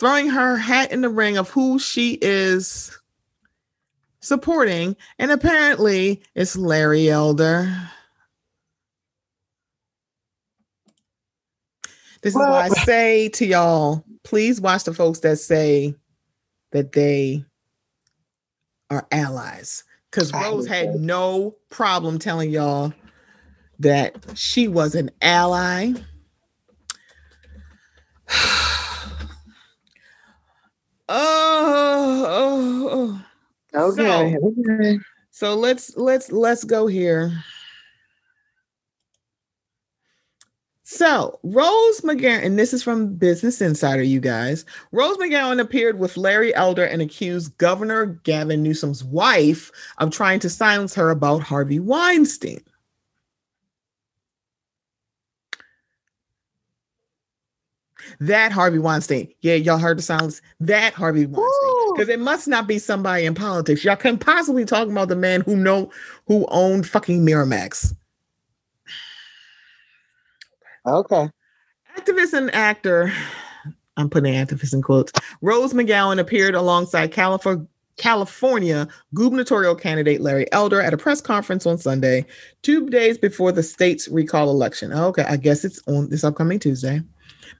throwing her hat in the ring of who she is supporting, and apparently it's Larry Elder. This is why I say to y'all, please watch the folks that say that they are allies. Because Rose had no problem telling y'all that she was an ally. Oh, oh, oh, oh. Okay. So, okay. so let's let's let's go here. So, Rose McGowan, and this is from Business Insider, you guys. Rose McGowan appeared with Larry Elder and accused Governor Gavin Newsom's wife of trying to silence her about Harvey Weinstein. That Harvey Weinstein. Yeah, y'all heard the silence. That Harvey Weinstein. Because it must not be somebody in politics. Y'all can possibly talk about the man who know who owned fucking Miramax. Okay. Activist and actor, I'm putting activist in quotes. Rose McGowan appeared alongside California. California gubernatorial candidate Larry Elder at a press conference on Sunday, two days before the state's recall election. Okay, I guess it's on this upcoming Tuesday.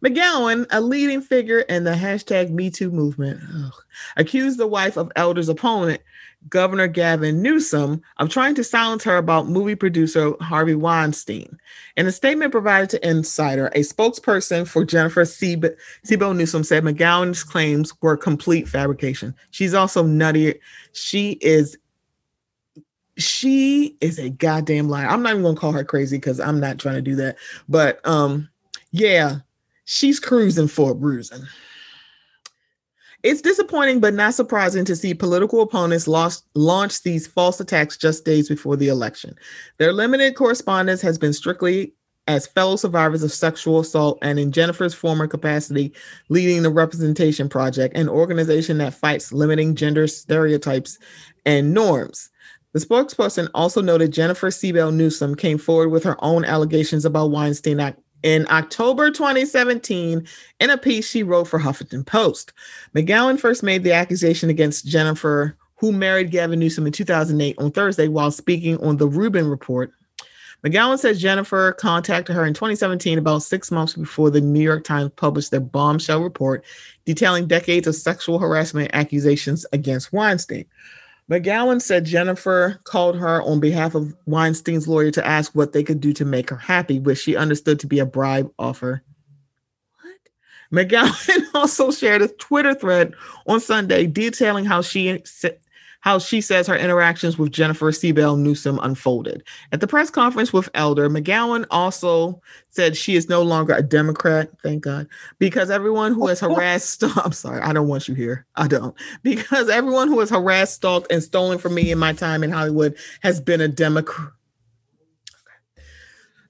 McGowan, a leading figure in the hashtag MeToo movement, ugh, accused the wife of Elder's opponent, Governor Gavin Newsom, of trying to silence her about movie producer Harvey Weinstein. In a statement provided to Insider, a spokesperson for Jennifer Siebel Newsom said McGowan's claims were complete fabrication. She's also nutty. She is she is a goddamn liar. I'm not even gonna call her crazy because I'm not trying to do that. But um, yeah, she's cruising for a bruising. It's disappointing but not surprising to see political opponents lost, launch these false attacks just days before the election. Their limited correspondence has been strictly as fellow survivors of sexual assault and in Jennifer's former capacity leading the Representation Project, an organization that fights limiting gender stereotypes and norms. The spokesperson also noted Jennifer Siebel Newsom came forward with her own allegations about Weinstein in October 2017 in a piece she wrote for Huffington Post. McGowan first made the accusation against Jennifer, who married Gavin Newsom in 2008 on Thursday while speaking on the Rubin Report. McGowan says Jennifer contacted her in 2017, about six months before the New York Times published their bombshell report detailing decades of sexual harassment accusations against Weinstein. McGowan said Jennifer called her on behalf of Weinstein's lawyer to ask what they could do to make her happy, which she understood to be a bribe offer. What? McGowan also shared a Twitter thread on Sunday detailing how she how she says her interactions with Jennifer Siebel Newsom unfolded. At the press conference with Elder, McGowan also said she is no longer a Democrat, thank God, because everyone who has harassed, I'm sorry, I don't want you here. I don't. Because everyone who has harassed, stalked, and stolen from me in my time in Hollywood has been a Democrat.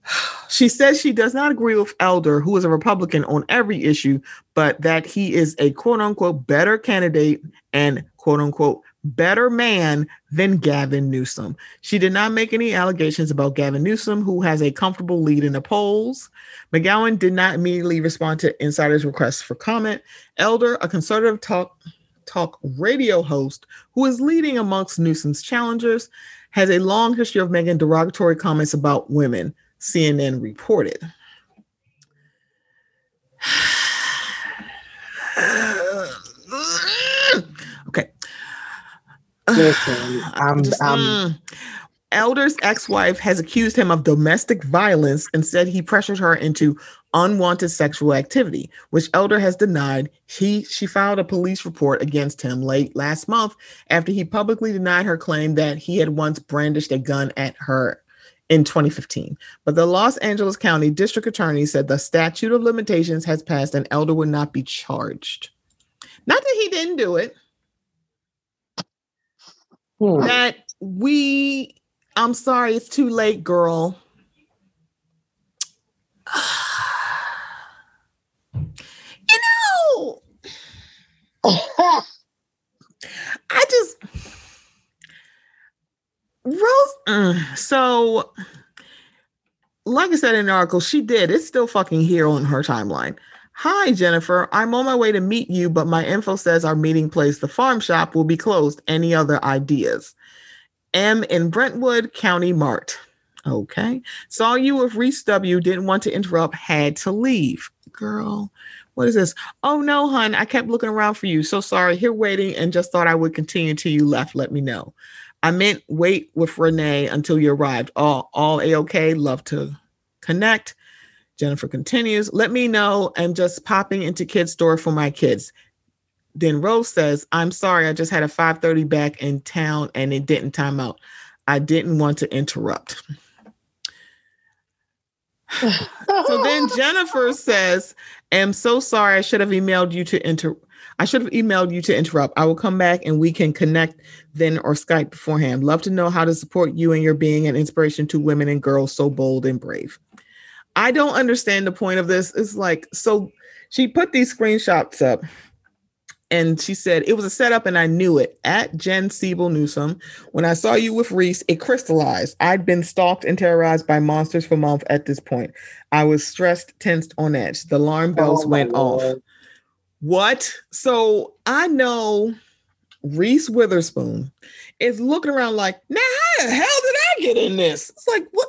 She says she does not agree with Elder, who is a Republican on every issue, but that he is a quote unquote better candidate and quote unquote better man than Gavin Newsom. She did not make any allegations about Gavin Newsom, who has a comfortable lead in the polls. McGowan did not immediately respond to insiders' requests for comment. Elder, a conservative talk talk radio host who is leading amongst Newsom's challengers, has a long history of making derogatory comments about women, CNN reported. Listen, I'm, I'm mm. Elder's ex-wife has accused him of domestic violence and said he pressured her into unwanted sexual activity, which Elder has denied. He she filed a police report against him late last month after he publicly denied her claim that he had once brandished a gun at her in 2015. But the Los Angeles County District Attorney said the statute of limitations has passed and Elder would not be charged. Not that he didn't do it. Hmm. That we I'm sorry, it's too late, girl. you know, I just Rose. mm, so, like I said in the article, she did. It's still fucking here on her timeline. Hi, Jennifer. I'm on my way to meet you, but my info says our meeting place, the farm shop, will be closed. Any other ideas? M in Brentwood Country Mart. Okay. Saw you with Reese W. Didn't want to interrupt, had to leave. girl. What is this? Oh no, hun. I kept looking around for you. So sorry. Here waiting and just thought I would continue until you left. Let me know. I meant wait with Renee until you arrived. All all a-okay. Love to connect. Jennifer continues, let me know. I'm just popping into kids' store for my kids. Then Rose says, I'm sorry, I just had a 5:30 back in town and it didn't time out. I didn't want to interrupt. so then Jennifer says, I'm so sorry. I should have emailed you to inter I should have emailed you to interrupt. I will come back and we can connect then or Skype beforehand. Love to know how to support you and your being an inspiration to women and girls so bold and brave. I don't understand the point of this. It's like, so she put these screenshots up and she said it was a setup and I knew it at Jen Siebel Newsom. When I saw you with Reese, it crystallized. I'd been stalked and terrorized by monsters for months at this point. I was stressed, tensed, on edge. The alarm bells oh went Lord. off. What? So I know Reese Witherspoon is looking around like, now how the hell did I get in this? It's like, what?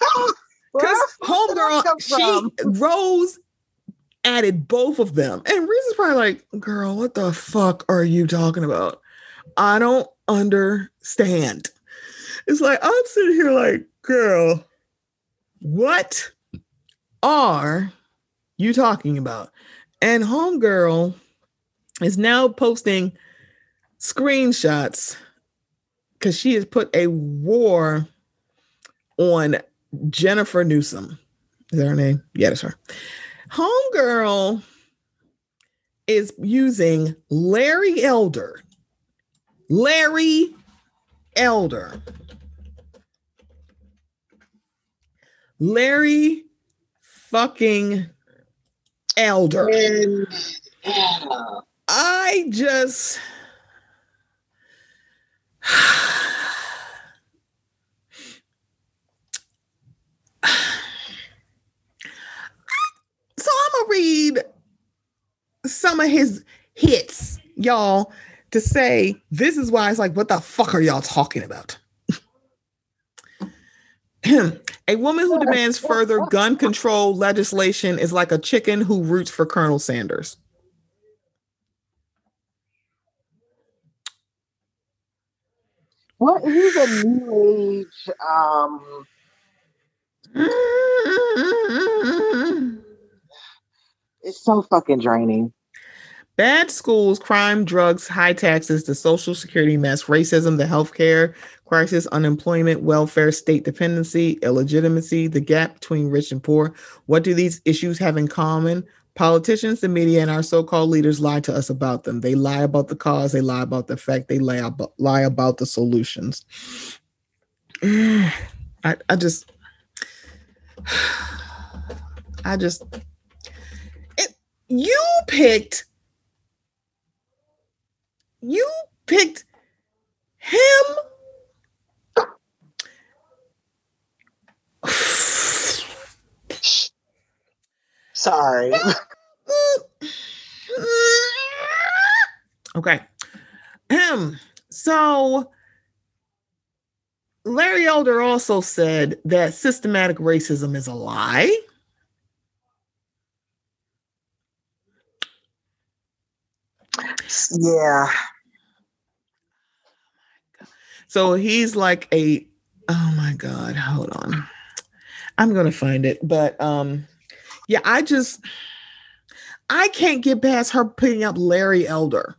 Because homegirl, she Rose added both of them. And Reese is probably like, girl, what the fuck are you talking about? I don't understand. It's like I'm sitting here like, girl, what are you talking about? And homegirl is now posting screenshots because she has put a war on Jennifer Newsom. Is that her name? Yeah, that's her. Homegirl is using Larry Elder. Larry Elder. Larry fucking Elder. I just So I'm gonna read some of his hits, y'all, to say this is why it's like, what the fuck are y'all talking about? a woman who demands further gun control legislation is like a chicken who roots for Colonel Sanders. What? He's a new age. Um... It's so fucking draining. Bad schools, crime, drugs, high taxes, the social security mess, racism, the healthcare crisis, unemployment, welfare, state dependency, illegitimacy, the gap between rich and poor. What do these issues have in common? Politicians, the media, and our so-called leaders lie to us about them. They lie about the cause, they lie about the effect, they lie about, lie about the solutions. I, I just I just you picked you picked him. Sorry. Okay. Him. So larry elder also said that systematic racism is a lie Yeah. So he's like a oh my god, hold on. I'm going to find it, but um yeah, I just I can't get past her putting up Larry Elder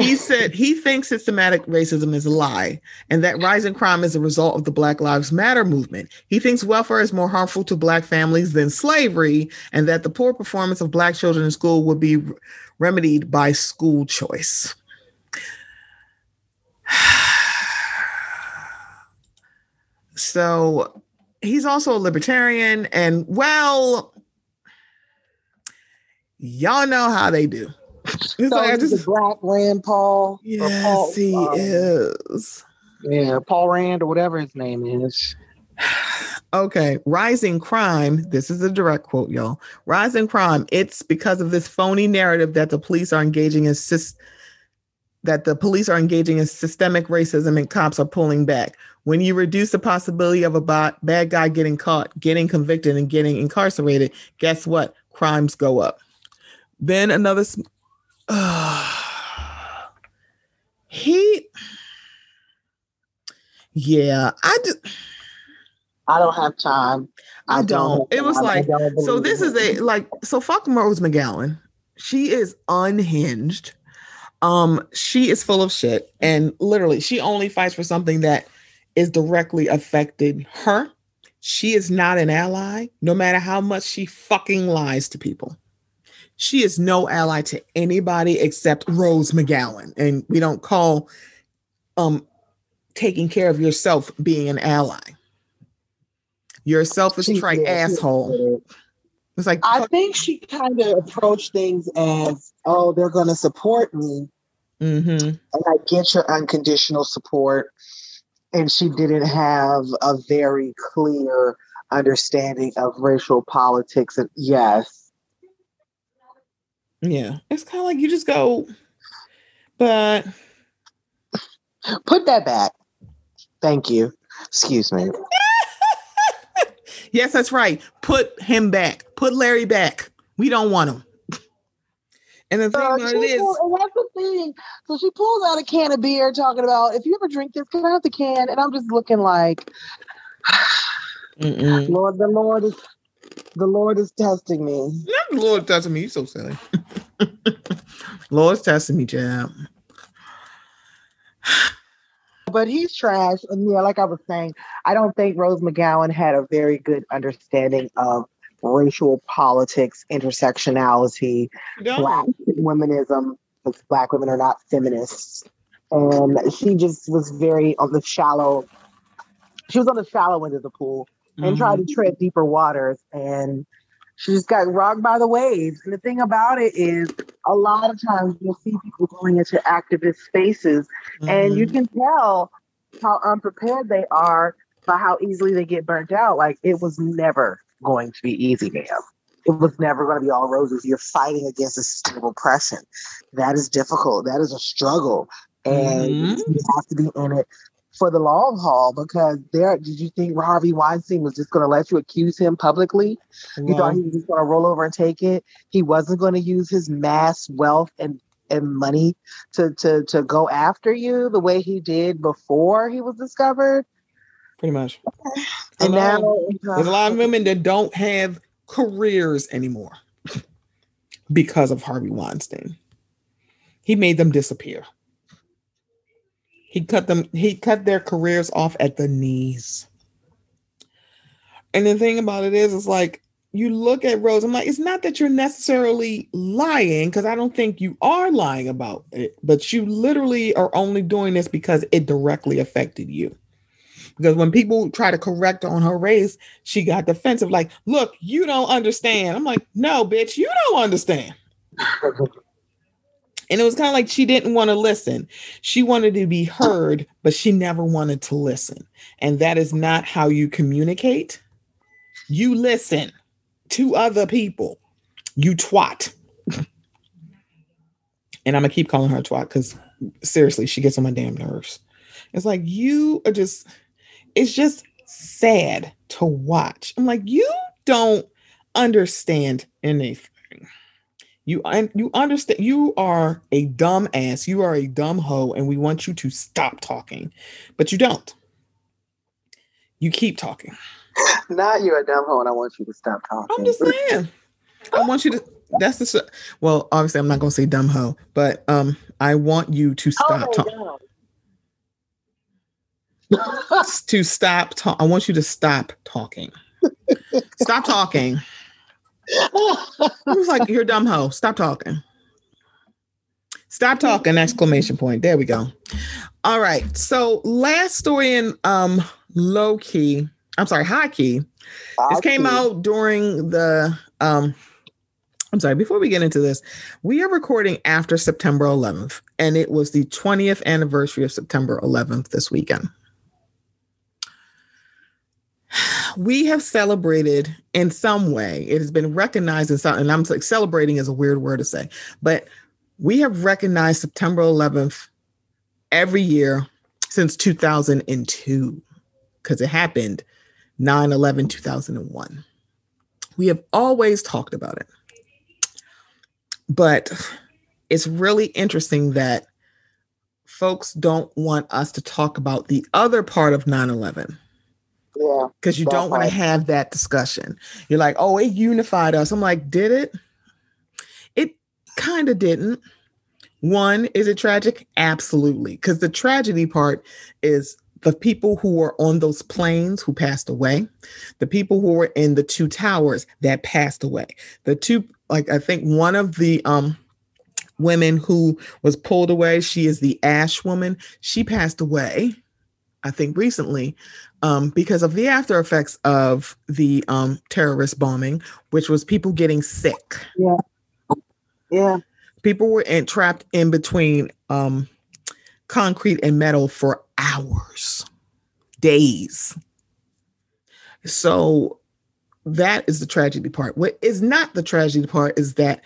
he said he thinks systematic racism is a lie and that rising crime is a result of the Black Lives Matter movement. He thinks welfare is more harmful to Black families than slavery and that the poor performance of Black children in school would be remedied by school choice. so he's also a libertarian and well y'all know how they do it's so like I just Black Rand Paul. Yes, Paul, he um, is. Yeah, Paul Rand or whatever his name is. Okay, rising crime. This is a direct quote, y'all. Rising crime. It's because of this phony narrative that the police are engaging in that the police are engaging in systemic racism and cops are pulling back. When you reduce the possibility of a bad guy getting caught, getting convicted, and getting incarcerated, guess what? Crimes go up. Then another. Uh, he. Yeah, I just. I don't have time. I, I don't. don't. It was like so. This is a like so. Fuck Rose McGowan. She is unhinged. Um, she is full of shit, and literally, she only fights for something that is directly affecting her. She is not an ally, no matter how much she fucking lies to people. She is no ally to anybody except Rose McGowan, and we don't call um taking care of yourself being an ally. You're a selfish trite asshole. It's like I think she kind of approached things as, "Oh, they're going to support me," mm-hmm. and I get your unconditional support. And she didn't have a very clear understanding of racial politics. And yes, yeah, it's kind of like you just go, but put that back. Thank you. Excuse me. yes, that's right. Put him back. Put Larry back. We don't want him. And the thing uh, about it is, and that's the thing. So she pulls out a can of beer, talking about if you ever drink this, can I have the can? And I'm just looking like, Lord, the Lord is, the Lord is testing me. Not the Lord testing me. You're so silly. Lord's testing me, Jam. But he's trash. And yeah, like I was saying, I don't think Rose McGowan had a very good understanding of racial politics, intersectionality, black womanism, because black women are not feminists. And she just was very on the shallow, she was on the shallow end of the pool and mm-hmm. tried to mm-hmm. tread deeper waters. And she just got rocked by the waves. And the thing about it is, a lot of times you'll see people going into activist spaces, mm-hmm. and you mm-hmm. can tell how unprepared they are by how easily they get burnt out. Like it was never going to be easy, ma'am. It was never going to be all roses. You're fighting against a system of oppression. That is difficult. That is a struggle. And mm-hmm. you have to be in it for the long haul because there did you think Harvey Weinstein was just going to let you accuse him publicly? You thought he was just going to roll over and take it? He wasn't going to use his mass wealth and and money to to to go after you the way he did before he was discovered. Pretty much. And now there's a lot of uh, women that don't have careers anymore because of Harvey Weinstein. He made them disappear. He cut them, he cut their careers off at the knees. And the thing about it is, it's like you look at Rose, I'm like, it's not that you're necessarily lying, because I don't think you are lying about it, but you literally are only doing this because it directly affected you. Because when people try to correct on her race, she got defensive, like, look, you don't understand. I'm like, no, bitch, you don't understand. And it was kind of like she didn't want to listen. She wanted to be heard, but she never wanted to listen. And that is not how you communicate. You listen to other people. You twat. and I'm going to keep calling her twat because seriously, she gets on my damn nerves. It's like you are just, it's just sad to watch. I'm like, you don't understand anything. You you understand you are a dumb ass. You are a dumb hoe, and we want you to stop talking, but you don't. You keep talking. Not you're a dumb hoe, and I want you to stop talking. I'm just saying. I want you to. That's the. Well, obviously, I'm not going to say dumb hoe, but um, I want you to stop oh talking. to stop talk. I want you to stop talking. stop talking. I was like, you're a dumb hoe. Stop talking. Stop talking! Exclamation point. There we go. All right. So last story in um low key. I'm sorry, high key. High this came key. out during the um I'm sorry, before we get into this, we are recording after September 11th, and it was the 20th anniversary of September 11th this weekend we have celebrated in some way. It has been recognized in some, and I'm like celebrating is a weird word to say, but we have recognized September 11th every year since 2002 because it happened 9 11 2001. We have always talked about it. But it's really interesting that folks don't want us to talk about the other part of 9 11. Yeah. Because you don't want to have that discussion. You're like, oh, it unified us. I'm like, did it? It kind of didn't. One, is it tragic? Absolutely. Because the tragedy part is the people who were on those planes who passed away, the people who were in the two towers that passed away. The two, like I think one of the um women who was pulled away, she is the Ash woman. She passed away, I think recently, um, because of the after effects of the um terrorist bombing, which was people getting sick. Yeah. Yeah. People were in, trapped in between um concrete and metal for hours, days. So that is the tragedy part. What is not the tragedy part is that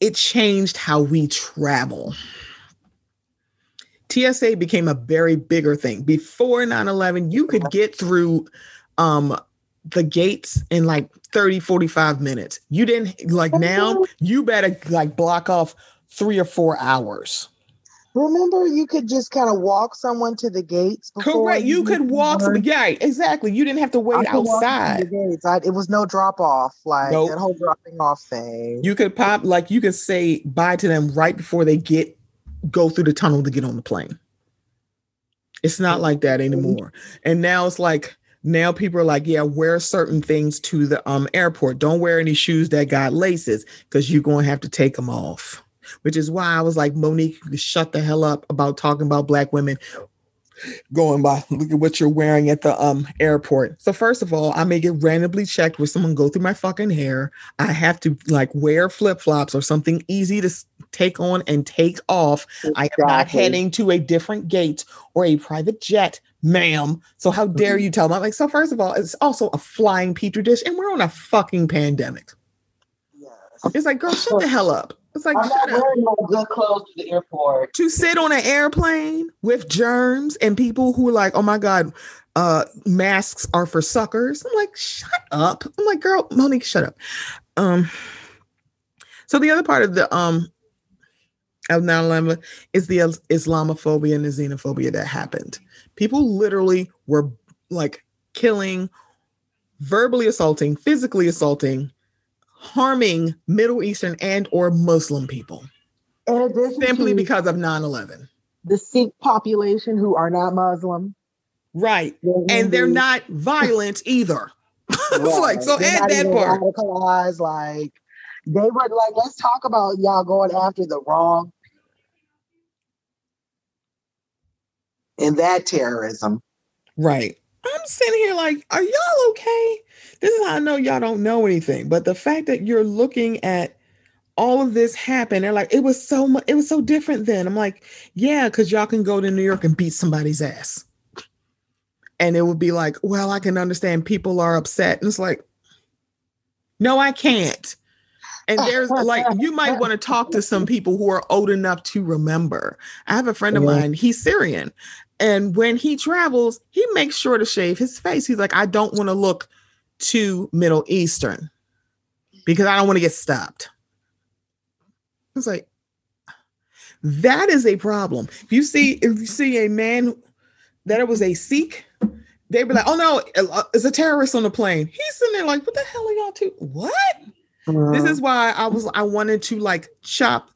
it changed how we travel. TSA became a very bigger thing. Before 9/11, you could get through um the gates in like 30 45 minutes. You didn't like now you better like block off 3 or 4 hours. Remember, you could just kind of walk someone to the gates. Correct. You, you could walk. Yeah, exactly. You didn't have to wait outside. I, it was no drop off, like nope. that whole dropping off thing. You could pop, like you could say bye to them right before they get go through the tunnel to get on the plane. It's not like that anymore. And now it's like now people are like, yeah, wear certain things to the um airport. Don't wear any shoes that got laces because you're going to have to take them off which is why I was like, Monique, shut the hell up about talking about black women going by. Look at what you're wearing at the um airport. So first of all, I may get randomly checked with someone go through my fucking hair. I have to like wear flip flops or something easy to take on and take off. Exactly. I am not heading to a different gate or a private jet, ma'am. So how dare mm-hmm. you tell me? I'm like, so first of all, it's also a flying petri dish, and we're on a fucking pandemic. Yes. It's like, girl, shut the hell up. It's like I'm not wearing no good clothes to the airport. To sit on an airplane with germs and people who are like, oh my God, uh, masks are for suckers. I'm like, shut up. I'm like, girl, Monique, shut up. Um, so the other part of the um of 9 is the Islamophobia and the xenophobia that happened. People literally were like killing, verbally assaulting, physically assaulting harming Middle Eastern and or Muslim people. simply because of 9-11. The Sikh population who are not Muslim. Right. and they're not violent either. it's right. like so they're add that part. Radicalized, like they were like, let's talk about y'all going after the wrong and that terrorism. Right. I'm sitting here like, are y'all okay? This is how I know y'all don't know anything. But the fact that you're looking at all of this happen, they're like, it was so much, it was so different then. I'm like, yeah, because y'all can go to New York and beat somebody's ass. And it would be like, well, I can understand people are upset. And it's like, no, I can't. And there's like, you might want to talk to some people who are old enough to remember. I have a friend of mine, he's Syrian. And when he travels, he makes sure to shave his face. He's like, I don't want to look too Middle Eastern because I don't want to get stopped. It's like that is a problem. If you see if you see a man that it was a Sikh, they'd be like, "Oh no, it's a terrorist on the plane." He's sitting there like, "What the hell are y'all to what?" Uh-huh. This is why I was I wanted to like chop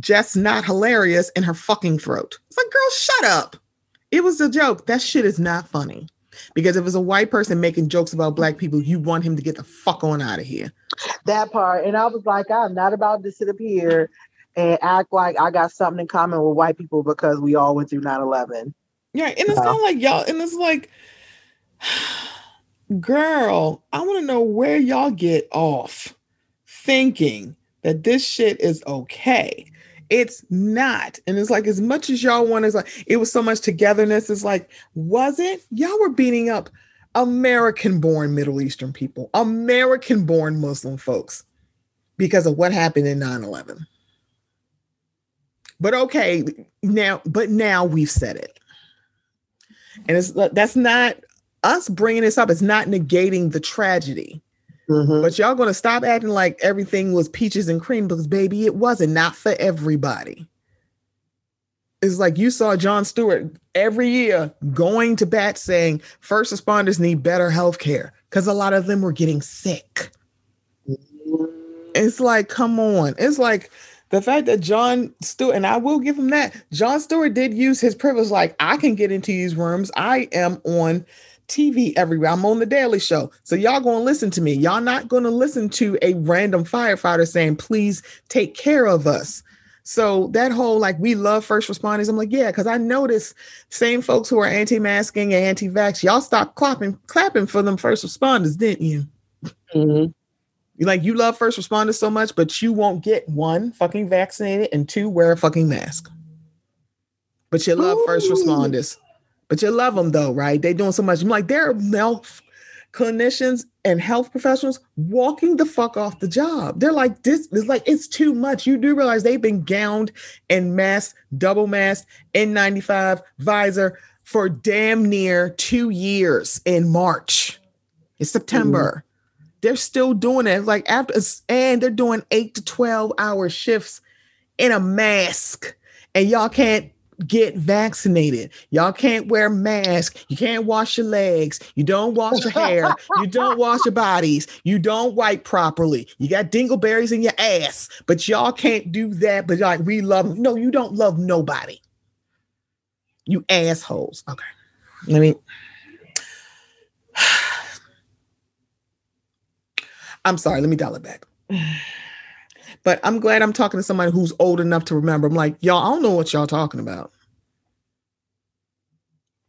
just not hilarious in her fucking throat. It's like, girl, shut up. It was a joke. That shit is not funny. Because if it's a white person making jokes about black people, you want him to get the fuck on out of here. That part. And I was like, I'm not about to sit up here and act like I got something in common with white people because we all went through 9 11. Yeah. And it's uh-huh. kind of like y'all, and it's like, girl, I want to know where y'all get off thinking that this shit is okay. It's not. And it's like, as much as y'all want, it's like, it was so much togetherness. It's like, was it? Y'all were beating up American born Middle Eastern people, American born Muslim folks because of what happened in 9 11. But okay, now, but now we've said it. And it's that's not us bringing this up. It's not negating the tragedy. Mm-hmm. But y'all gonna stop acting like everything was peaches and cream because baby, it wasn't. Not for everybody. It's like you saw Jon Stewart every year going to bat saying first responders need better health care because a lot of them were getting sick. It's like, come on. It's like the fact that Jon Stewart, and I will give him that, Jon Stewart did use his privilege, like, I can get into these rooms. I am on TV everywhere. I'm on the Daily Show. So y'all going to listen to me. Y'all not going to listen to a random firefighter saying, please take care of us. So that whole like we love first responders, I'm like, yeah, because I notice same folks who are anti-masking and anti-vax, y'all stopped clapping, clapping for them first responders, didn't you? Mm-hmm. You like you love first responders so much, but you won't get one fucking vaccinated and two wear a fucking mask. But you love Ooh. first responders. But you love them though, right? They doing so much. I'm like, they're health clinicians and health professionals walking the fuck off the job. They're like, this is like it's too much. You do realize they've been gowned and masked, double masked, N95 visor for damn near two years in March. It's September. Mm-hmm. They're still doing it. Like after and they're doing eight to 12 hour shifts in a mask. And y'all can't get vaccinated. Y'all can't wear masks. You can't wash your legs. You don't wash your hair. you don't wash your bodies. You don't wipe properly. You got dingleberries in your ass, but y'all can't do that. But like we love no, you don't love nobody. You assholes. Okay. Let me I'm sorry, let me dial it back. But I'm glad I'm talking to somebody who's old enough to remember. I'm like, y'all, I don't know what y'all talking about.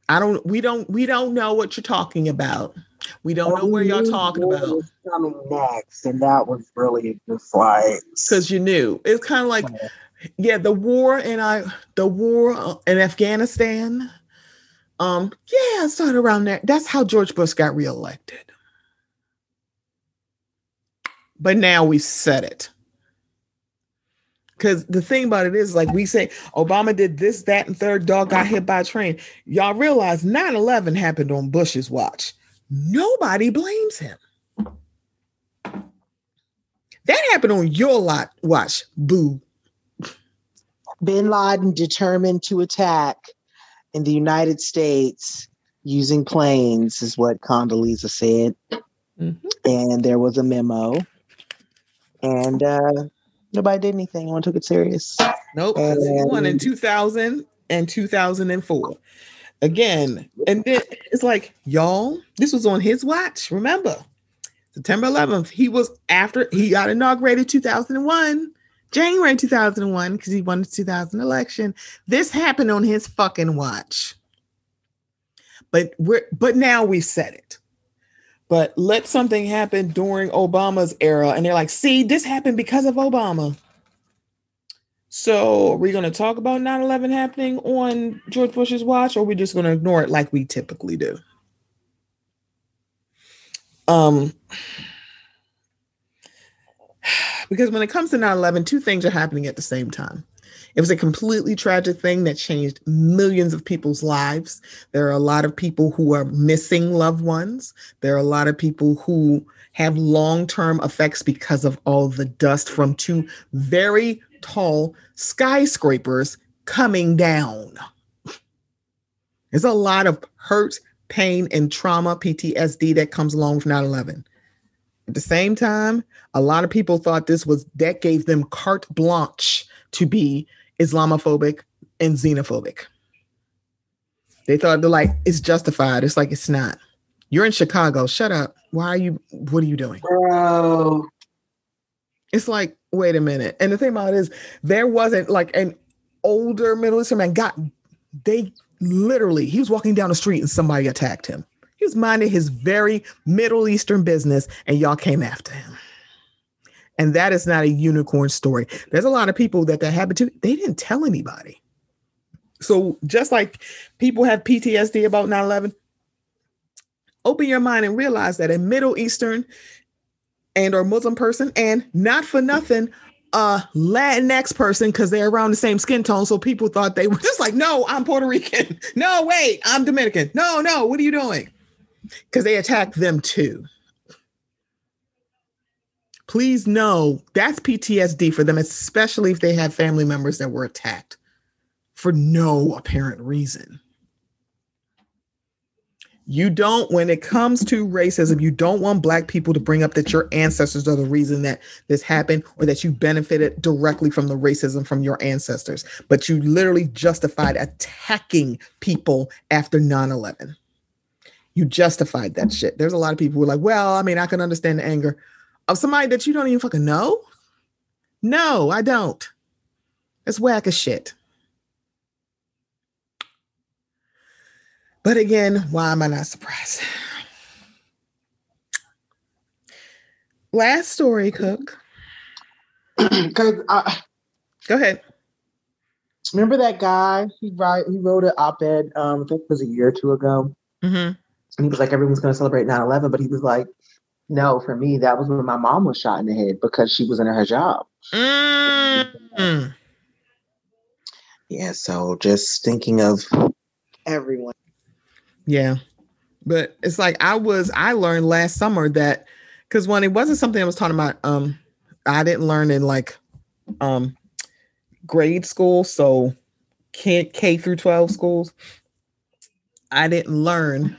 I don't. We don't. We don't know what you're talking about. We don't know where y'all talking about. Coming next, and that was really just like because you knew it's kind of like, yeah, the war and I, the war in Afghanistan. Um, yeah, it started around there. That's how George Bush got reelected. But now we said it. Because the thing about it is, like we say, Obama did this, that, and third dog got hit by a train. Y'all realize 9 11 happened on Bush's watch. Nobody blames him. That happened on your lot watch, boo. Bin Laden determined to attack in the United States using planes, is what Condoleezza said. Mm-hmm. And there was a memo. And uh, Nobody did anything. No one took it serious. Nope. Uh, and, he won in 2000 and 2004. Again, and then it's like, y'all, this was on his watch. Remember, September 11th, he was after he got inaugurated 2001, January 2001, because he won the 2000 election. This happened on his fucking watch. But we're but now we said it but let something happen during Obama's era. And they're like, see, this happened because of Obama. So are we going to talk about 9 11 happening on George Bush's watch, or are we just going to ignore it like we typically do? Um, because when it comes to 9 11, two things are happening at the same time. It was a completely tragic thing that changed millions of people's lives. There are a lot of people who are missing loved ones. There are a lot of people who have long term effects because of all the dust from two very tall skyscrapers coming down. There's a lot of hurt, pain, and trauma, PTSD that comes along with 9 11. At the same time, a lot of people thought this was that gave them carte blanche to be Islamophobic and xenophobic. They thought they're like it's justified. It's like it's not. You're in Chicago. Shut up. Why are you? What are you doing, bro? It's like wait a minute. And the thing about it is, there wasn't like an older Middle Eastern man got. They literally, he was walking down the street and somebody attacked him. He was minding his very Middle Eastern business, and y'all came after him. And that is not a unicorn story. There's a lot of people that that happened to, they didn't tell anybody. So just like people have PTSD about 9 11, open your mind and realize that a Middle Eastern and or Muslim person, and not for nothing, a Latinx person because they're around the same skin tone. So people thought they were just like, no, I'm Puerto Rican. No, wait, I'm Dominican. No, no, what are you doing? Because they attacked them too. Please know that's PTSD for them, especially if they have family members that were attacked for no apparent reason. You don't, when it comes to racism, you don't want Black people to bring up that your ancestors are the reason that this happened or that you benefited directly from the racism from your ancestors. But you literally justified attacking people after 9 11. You justified that shit. There's a lot of people who are like, well, I mean, I can understand the anger of somebody that you don't even fucking know. No, I don't. It's whack as shit. But again, why am I not surprised? Last story, Cook. Because Go ahead. remember that guy. He write he wrote an op-ed. Um, I think it was a year or two ago, Mm-hmm. and he was like, everyone's going to celebrate 9-11, but he was like, no, for me, that was when my mom was shot in the head because she was in her job. Mm. Yeah, so just thinking of everyone. Yeah. But it's like I was I learned last summer that because when it wasn't something I was talking about, um, I didn't learn in like um grade school, so K, K through 12 schools. I didn't learn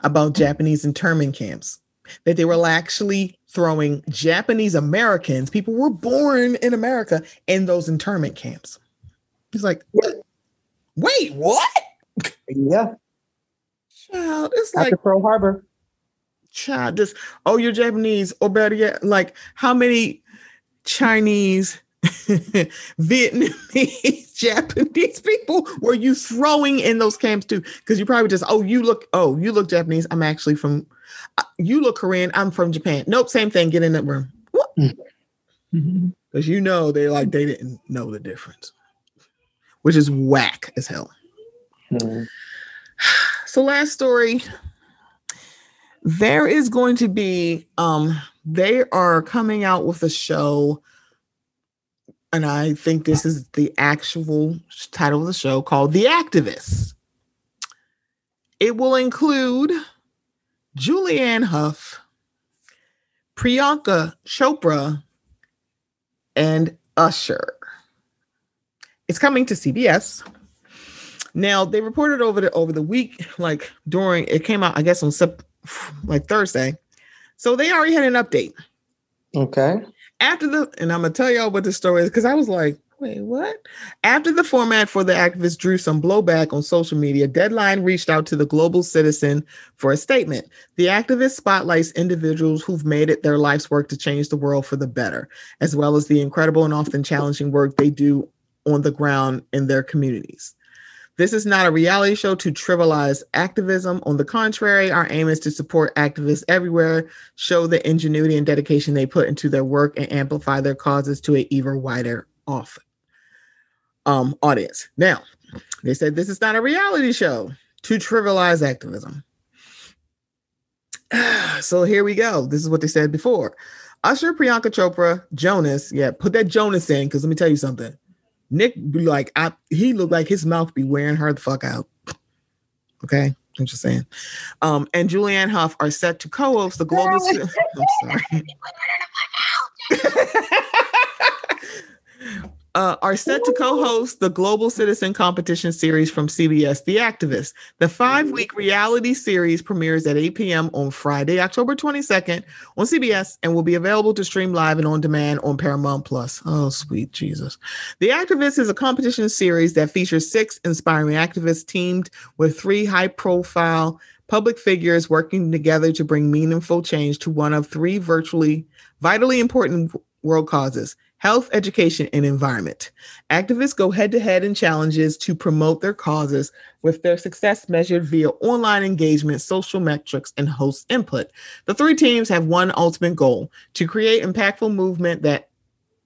about Japanese internment camps. That they were actually throwing Japanese Americans, people were born in America, in those internment camps. He's like, wait, what? Yeah, Child, it's like Pearl Harbor. child just oh you're japanese or better yet like how many chinese vietnamese japanese people were you throwing in those camps too because you probably just oh you look oh you look japanese i'm actually from you look korean i'm from japan. Nope same thing get in that room. Because you know they like they didn't know the difference which is whack as hell. Mhm. so last story. There is going to be um they are coming out with a show and i think this is the actual title of the show called the activists it will include julianne hough priyanka chopra and usher it's coming to cbs now they reported over the over the week, like during it came out, I guess on Sep- like Thursday. So they already had an update Okay. after the, and I'm gonna tell y'all what the story is because I was like, wait, what? After the format for the activists drew some blowback on social media, Deadline reached out to the Global Citizen for a statement. The activist spotlights individuals who've made it their life's work to change the world for the better, as well as the incredible and often challenging work they do on the ground in their communities. This is not a reality show to trivialize activism. On the contrary, our aim is to support activists everywhere, show the ingenuity and dedication they put into their work, and amplify their causes to an even wider off um, audience. Now, they said this is not a reality show to trivialize activism. so here we go. This is what they said before. Usher, Priyanka Chopra, Jonas. Yeah, put that Jonas in because let me tell you something. Nick be like, I he looked like his mouth be wearing her the fuck out. Okay, I'm just saying. Um, and Julianne Hough are set to co-host the global. I'm sorry. uh, are set to co-host the Global Citizen Competition Series from CBS, The Activist. The five-week reality series premieres at 8 p.m. on Friday, October 22nd on CBS, and will be available to stream live and on demand on Paramount Plus. Oh, sweet Jesus! The Activist is a competition series that features six inspiring activists teamed with three high-profile public figures working together to bring meaningful change to one of three virtually vitally important world causes health, education, and environment. Activists go head to head in challenges to promote their causes, with their success measured via online engagement, social metrics, and host input. The three teams have one ultimate goal to create impactful movement that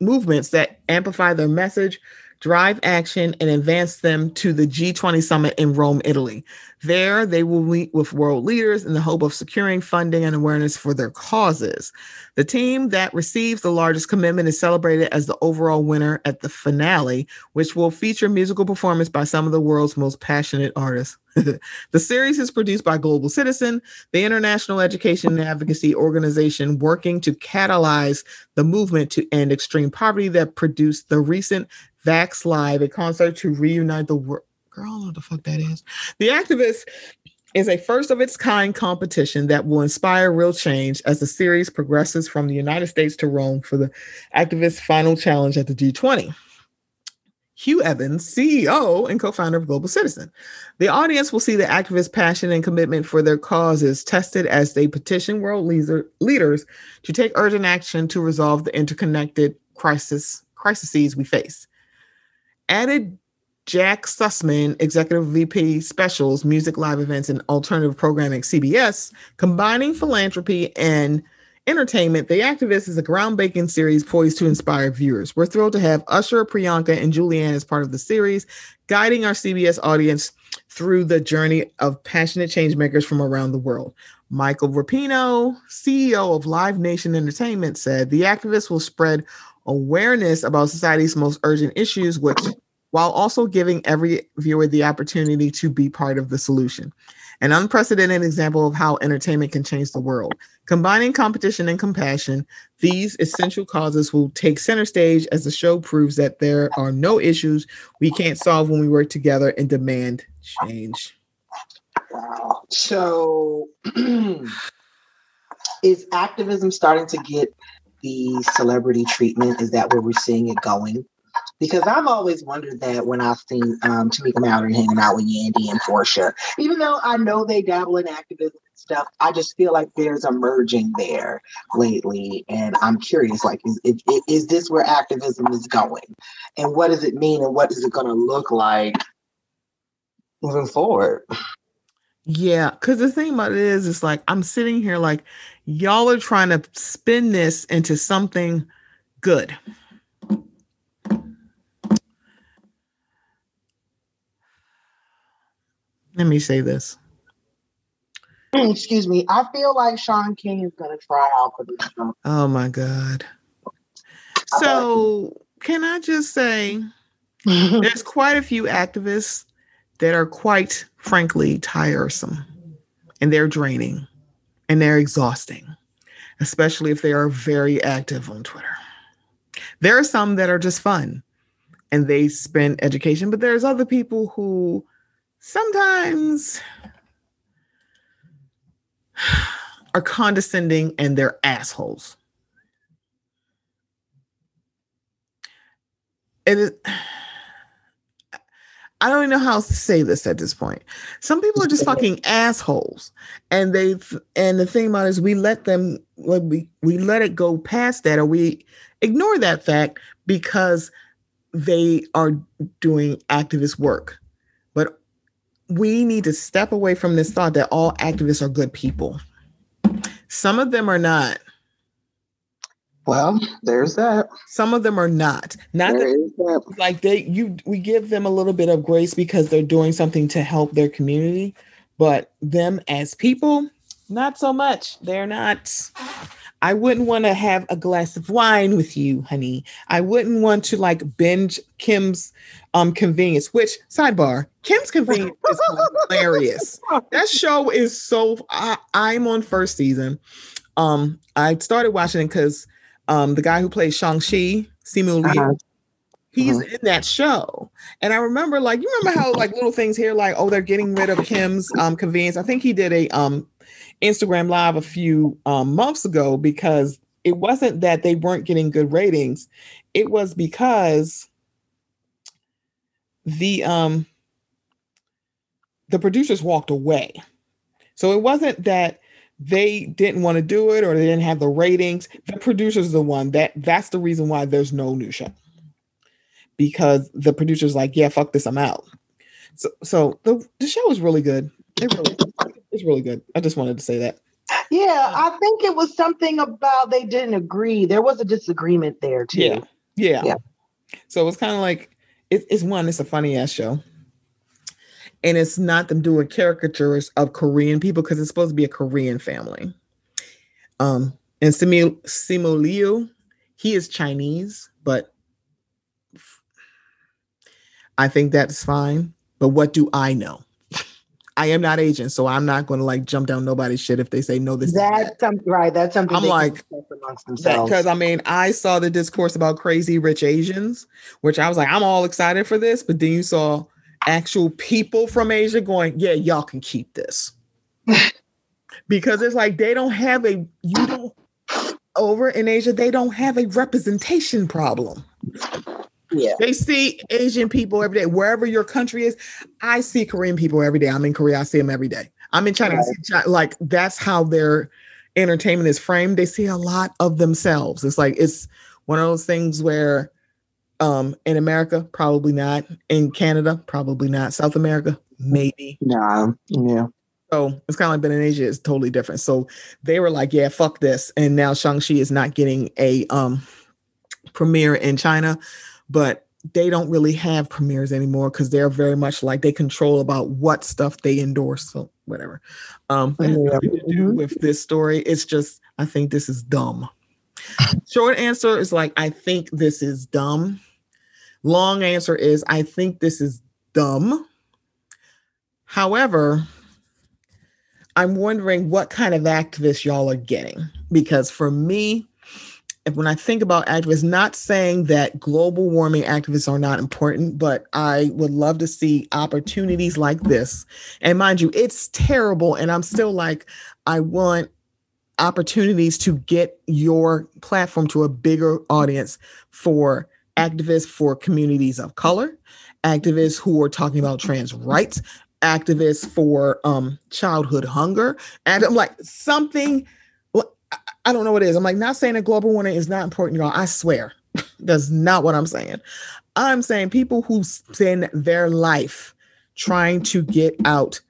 movements that amplify their message, drive action, and advance them to the G20 summit in Rome, Italy. There, they will meet with world leaders in the hope of securing funding and awareness for their causes. The team that receives the largest commitment is celebrated as the overall winner at the finale, which will feature musical performance by some of the world's most passionate artists. the series is produced by Global Citizen, the international education and advocacy organization working to catalyze the movement to end extreme poverty that produced the recent Vax Live, a concert to reunite the world Girl, what the fuck that is. The activist is a first of its kind competition that will inspire real change as the series progresses from the United States to Rome for the activist final challenge at the G20. Hugh Evans, CEO and co founder of Global Citizen. The audience will see the activists' passion and commitment for their causes tested as they petition world leader, leaders to take urgent action to resolve the interconnected crisis crises we face. Added Jack Sussman, Executive VP Specials, Music Live Events, and Alternative Programming CBS, combining philanthropy and entertainment. The Activist is a groundbreaking series poised to inspire viewers. We're thrilled to have Usher, Priyanka, and Julianne as part of the series, guiding our CBS audience through the journey of passionate changemakers from around the world. Michael Rapino, CEO of Live Nation Entertainment, said the activists will spread awareness about society's most urgent issues, which while also giving every viewer the opportunity to be part of the solution. An unprecedented example of how entertainment can change the world. Combining competition and compassion, these essential causes will take center stage as the show proves that there are no issues we can't solve when we work together and demand change. Wow. So, is activism starting to get the celebrity treatment? Is that where we're seeing it going? because I've always wondered that when I've seen um, Tamika Mallory hanging out with Yandy and Porsha, even though I know they dabble in activism and stuff, I just feel like there's a merging there lately, and I'm curious, like, is, is, is this where activism is going, and what does it mean, and what is it going to look like moving forward? Yeah, because the thing about it is, it's like I'm sitting here like y'all are trying to spin this into something good Let me say this. Mm, excuse me. I feel like Shaun King is going to try out for this show. Oh my God. So, can I just say there's quite a few activists that are quite frankly tiresome and they're draining and they're exhausting, especially if they are very active on Twitter. There are some that are just fun and they spend education, but there's other people who sometimes are condescending and they're assholes. It is. I don't even know how else to say this at this point. Some people are just fucking assholes, and they and the thing about it is we let them we we let it go past that, or we ignore that fact because they are doing activist work But we need to step away from this thought that all activists are good people. Some of them are not. Well, there's that. Some of them are not. Not that, like they you we give them a little bit of grace because they're doing something to help their community, but them as people, not so much. They're not I wouldn't want to have a glass of wine with you, honey. I wouldn't want to like binge Kim's um convenience, which sidebar, Kim's convenience is hilarious. That show is so I, I'm on first season. Um, I started watching it because um the guy who plays Shang-Chi, Simu Liu, uh-huh. he's uh-huh. in that show. And I remember like you remember how like little things here, like, oh, they're getting rid of Kim's um convenience. I think he did a um Instagram Live a few um, months ago because it wasn't that they weren't getting good ratings. It was because the um the producers walked away. So it wasn't that they didn't want to do it or they didn't have the ratings. The producers the one that that's the reason why there's no new show. Because the producers like, yeah, fuck this, I'm out. So so the, the show is really good. It really it's really good. I just wanted to say that. Yeah, I think it was something about they didn't agree. There was a disagreement there too. Yeah. Yeah. yeah. So it was kind of like it, it's one, it's a funny ass show. And it's not them doing caricatures of Korean people because it's supposed to be a Korean family. Um, and Simu, Simu Liu, he is Chinese, but I think that's fine. But what do I know? I am not Asian, so I'm not going to like jump down nobody's shit if they say no. This that's something right. That's something I'm like amongst themselves. Because I mean, I saw the discourse about crazy rich Asians, which I was like, I'm all excited for this. But then you saw actual people from Asia going, "Yeah, y'all can keep this," because it's like they don't have a you don't over in Asia they don't have a representation problem. Yeah. They see Asian people every day. Wherever your country is, I see Korean people every day. I'm in Korea, I see them every day. I'm in China, right. China. like that's how their entertainment is framed. They see a lot of themselves. It's like it's one of those things where um in America, probably not. In Canada, probably not. South America, maybe. Nah, yeah. So it's kind of like, but in Asia, it's totally different. So they were like, yeah, fuck this. And now Shang-Chi is not getting a um premiere in China but they don't really have premieres anymore because they're very much like they control about what stuff they endorse. So whatever. Um, yeah. to do with this story, it's just I think this is dumb. Short answer is like I think this is dumb. Long answer is I think this is dumb. However, I'm wondering what kind of activists y'all are getting because for me, when I think about activists, not saying that global warming activists are not important, but I would love to see opportunities like this. And mind you, it's terrible. And I'm still like, I want opportunities to get your platform to a bigger audience for activists for communities of color, activists who are talking about trans rights, activists for um, childhood hunger. And I'm like, something I don't know what it is. I'm like, not saying that global warming is not important, y'all. I swear. That's not what I'm saying. I'm saying people who spend their life trying to get out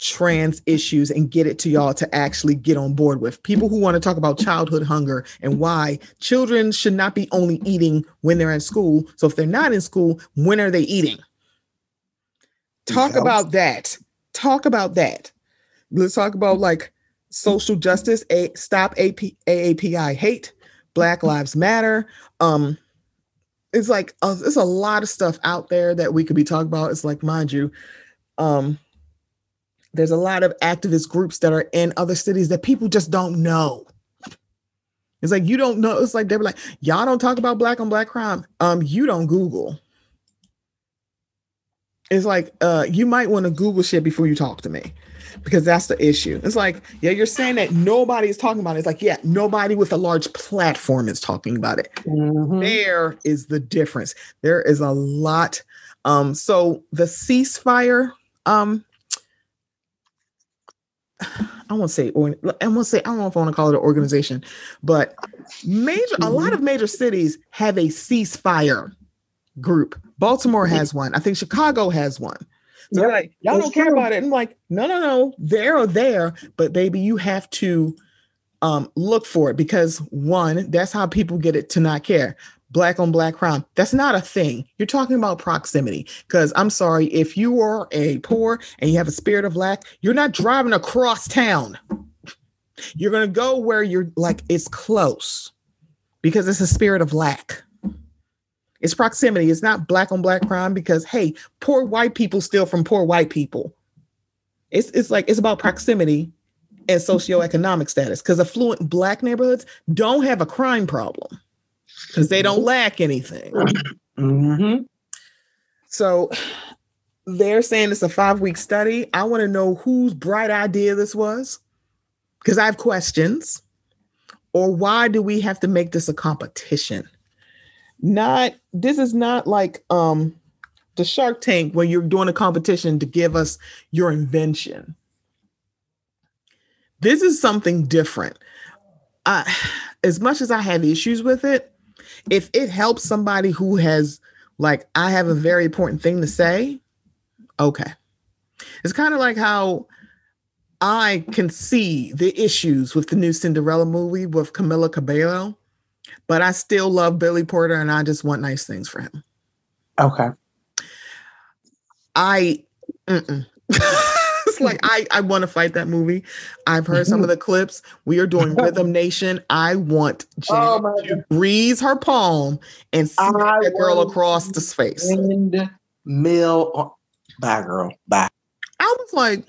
trans issues and get it to y'all to actually get on board with. People who want to talk about childhood hunger and why children should not be only eating when they're in school. So if they're not in school, when are they eating? Talk about that. Talk about that. Let's talk about like social justice, a stop AP, AAPI hate, Black Lives Matter. Um, it's like uh, there's a lot of stuff out there that we could be talking about. It's like, mind you, um, there's a lot of activist groups that are in other cities that people just don't know. It's like you don't know. It's like they're like, y'all don't talk about black on black crime. Um, you don't Google. It's like uh, you might want to Google shit before you talk to me because that's the issue. It's like, yeah, you're saying that nobody is talking about it. It's like, yeah, nobody with a large platform is talking about it. Mm-hmm. There is the difference. There is a lot. Um, so the ceasefire, um, I won't say, or I won't say, I don't know if I want to call it an organization, but major, a lot of major cities have a ceasefire group. Baltimore has one. I think Chicago has one. So yep. like, y'all don't care true. about it. I'm like, no, no, no, There are or there, but baby, you have to um, look for it because one, that's how people get it to not care. Black on black crime. That's not a thing. You're talking about proximity. Because I'm sorry, if you are a poor and you have a spirit of lack, you're not driving across town. You're gonna go where you're like it's close because it's a spirit of lack. It's proximity. It's not black on black crime because hey, poor white people steal from poor white people. It's it's like it's about proximity and socioeconomic status because affluent black neighborhoods don't have a crime problem because they don't lack anything. Mm-hmm. So they're saying it's a five week study. I want to know whose bright idea this was because I have questions. Or why do we have to make this a competition? not this is not like um the Shark Tank when you're doing a competition to give us your invention. This is something different. Uh, as much as I have issues with it, if it helps somebody who has like I have a very important thing to say, okay. It's kind of like how I can see the issues with the new Cinderella movie with Camila Cabello but I still love Billy Porter and I just want nice things for him. Okay. I like I I want to fight that movie. I've heard some of the clips. We are doing Rhythm Nation. I want Janet Oh, to breeze her palm and smack I that girl across the face. End mill. Bye, girl. Bye. I was like,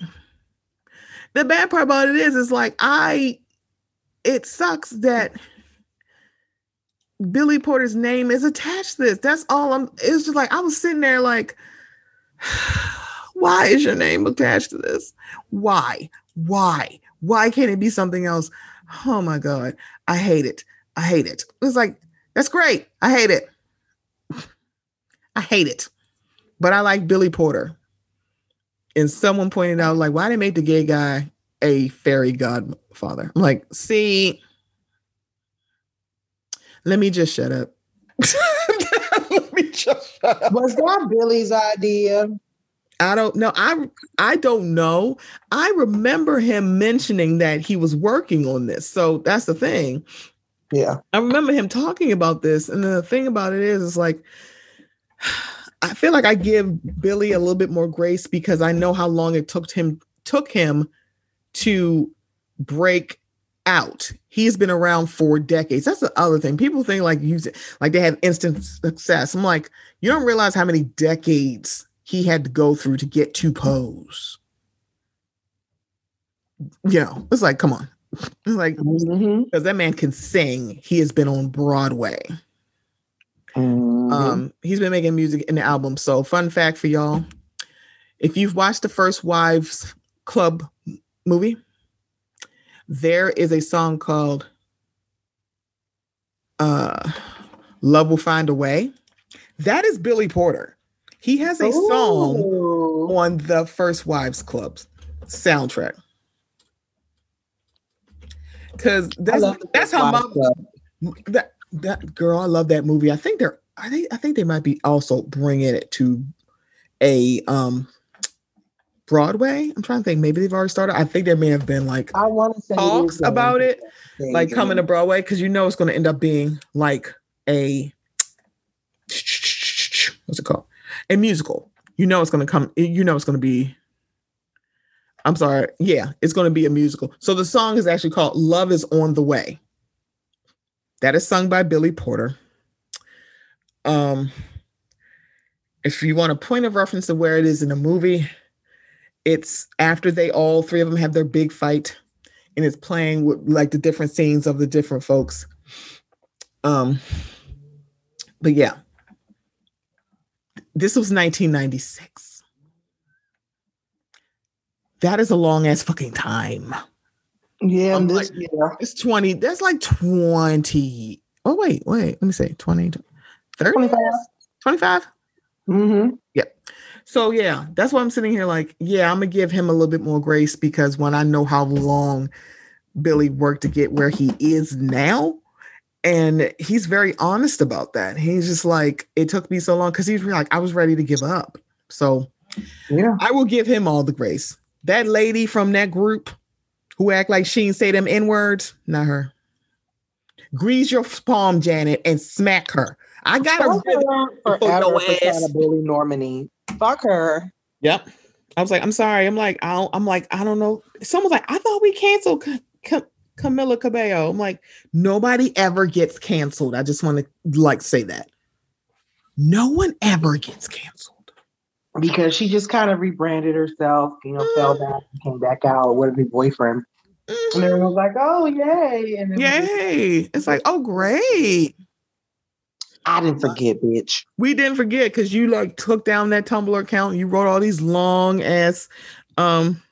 the bad part about it is, is like I. It sucks that Billy Porter's name is attached to this. That's all I'm. It's just like I was sitting there like, why is your name attached to this? Why? Why? Why can't it be something else? Oh my god, I hate it. I hate it. It's like that's great. I hate it. I hate it. But I like Billy Porter. And someone pointed out, like, why they make the gay guy a fairy godfather? I'm like, see, let me just shut up. let me just shut up. Was that Billy's idea? I don't know. I I don't know. I remember him mentioning that he was working on this. So that's the thing. Yeah. I remember him talking about this. And the thing about it is, is like, I feel like I give Billy a little bit more grace because I know how long it took him took him to break out. He's been around for decades. That's the other thing. People think like use it like they have instant success. I'm like, you don't realize how many decades he had to go through to get to pose. You know, it's like, come on. It's like because that man can sing. He has been on Broadway. Mhm. Um, he's been making music in the album. So, fun fact for y'all: if you've watched the First Wives Club movie, there is a song called uh, "Love Will Find a Way." That is Billy Porter. He has a song on the First Wives Club's soundtrack. Because that's that's how that that girl, I love that movie. I think they're I think I think they might be also bringing it to a um Broadway. I'm trying to think. Maybe they've already started. I think there may have been like I want to say talks um, about it, like coming to Broadway, because you know it's going to end up being like a what's it called? A musical. You know it's going to come. You know it's going to be. I'm sorry. Yeah, it's going to be a musical. So the song is actually called "Love Is on the Way." That is sung by Billy Porter. Um, if you want a point of reference to where it is in the movie, it's after they all three of them have their big fight, and it's playing with like the different scenes of the different folks. Um, but yeah, this was 1996. That is a long ass fucking time. Yeah, I'm this like- year. It's 20. That's like 20. Oh, wait, wait. Let me say 20, 30, 25. 25. Mm-hmm. Yep. So yeah, that's why I'm sitting here like, yeah, I'm gonna give him a little bit more grace because when I know how long Billy worked to get where he is now, and he's very honest about that. He's just like, it took me so long because he's like, I was ready to give up. So Yeah. I will give him all the grace. That lady from that group who act like she ain't say them N words, not her. Grease your palm, Janet, and smack her. I got Fuck to. her forever your for trying ass. to bully Normani. Fuck her. Yep. I was like, I'm sorry. I'm like, I don't, I'm like, I don't know. Someone's like, I thought we canceled Ca- Ca- Camila Cabello. I'm like, nobody ever gets canceled. I just want to like say that. No one ever gets canceled. Because she just kind of rebranded herself, you know, fell back came back out with a new boyfriend. And Mhm. everyone was like, oh, yay. And it was just- Yay. It's like, oh, great. I didn't forget, bitch. We didn't forget because you like took down that Tumblr account. You wrote all these long ass, um,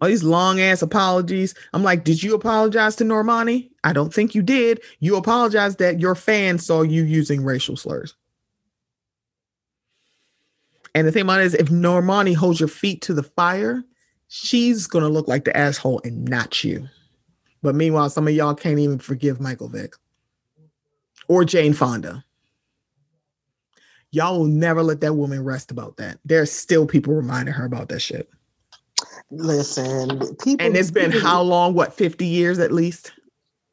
all these long ass apologies. I'm like, did you apologize to Normani? I don't think you did. You apologized that your fans saw you using racial slurs. And the thing about it is, if Normani holds your feet to the fire, she's gonna look like the asshole and not you. But meanwhile, some of y'all can't even forgive Michael Vick or Jane Fonda. Y'all will never let that woman rest about that. There's still people reminding her about that shit. Listen, people. And it's been how long? What, 50 years at least?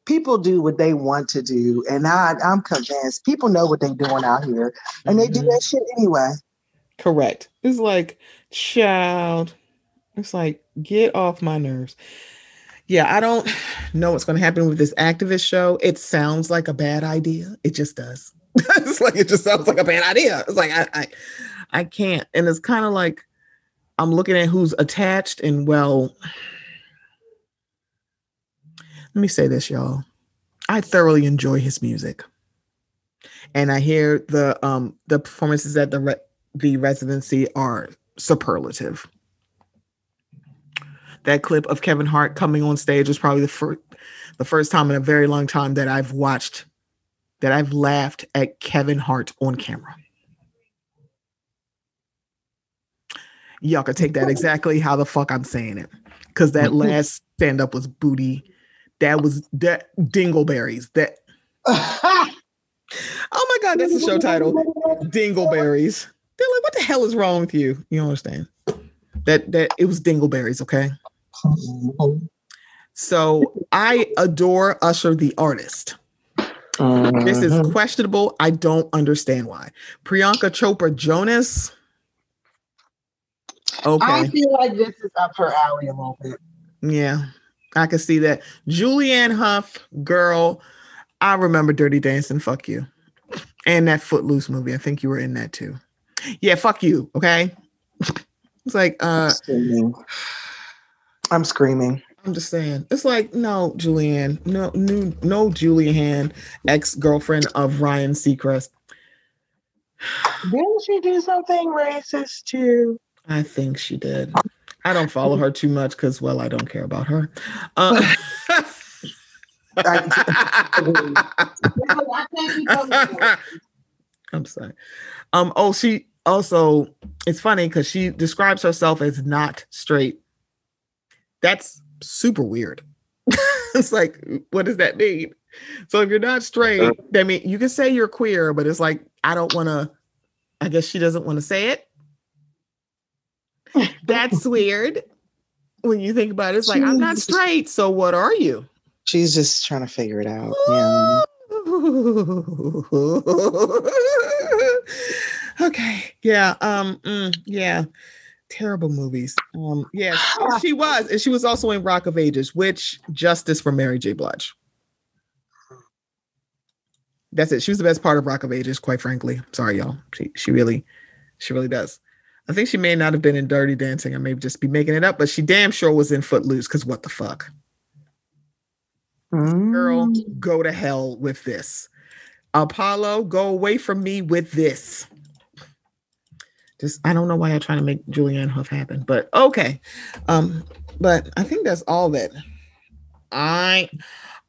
People do what they want to do, and I, I'm convinced people know what they're doing out here, and they do Mhm. that shit anyway. Correct. It's like, child. It's like, get off my nerves. Yeah, I don't know what's going to happen with this activist show. It sounds like a bad idea. It just does. it's like it just sounds like a bad idea. It's like I I, I can't. And it's kind of like I'm looking at who's attached and well. Let me say this, y'all. I thoroughly enjoy his music. And I hear the um the performances at the re- the residency are superlative. That clip of Kevin Hart coming on stage was probably the first the first time in a very long time that I've watched that I've laughed at Kevin Hart on camera. Y'all can take that exactly how the fuck I'm saying it. Cause that last stand up was booty. That was that dingleberries. That oh my god, that's the show title. Dingleberries. They're like, what the hell is wrong with you? You understand? That that it was dingleberries, okay? So I adore Usher the artist. Uh-huh. This is uh-huh. questionable. I don't understand why. Priyanka Chopra Jonas. Okay. I feel like this is up her alley a little bit. Yeah, I can see that. Julianne Hough, girl, I remember Dirty Dancing. Fuck you. And that Footloose movie. I think you were in that too. Yeah, fuck you. Okay. it's like uh I'm screaming. I'm just saying. It's like, no, Julianne. No, no, no Julianne, ex-girlfriend of Ryan Seacrest. Didn't she do something racist too? I think she did. I don't follow her too much because, well, I don't care about her. Uh, I'm sorry. Um. Oh, she also. It's funny because she describes herself as not straight. That's super weird. it's like, what does that mean? So if you're not straight, I mean, you can say you're queer, but it's like I don't want to. I guess she doesn't want to say it. That's weird. When you think about it, it's like I'm not straight. So what are you? She's just trying to figure it out. Yeah. okay. Yeah. Um. Mm, yeah terrible movies. Um, yeah, she was, and she was also in Rock of Ages, which Justice for Mary J. Blige. That's it. She was the best part of Rock of Ages, quite frankly. Sorry, y'all. She she really, she really does. I think she may not have been in Dirty Dancing. I may just be making it up, but she damn sure was in Footloose. Because what the fuck, mm. girl, go to hell with this. Apollo, go away from me with this. Just I don't know why I'm trying to make Julianne Hough happen, but okay. Um, but I think that's all that I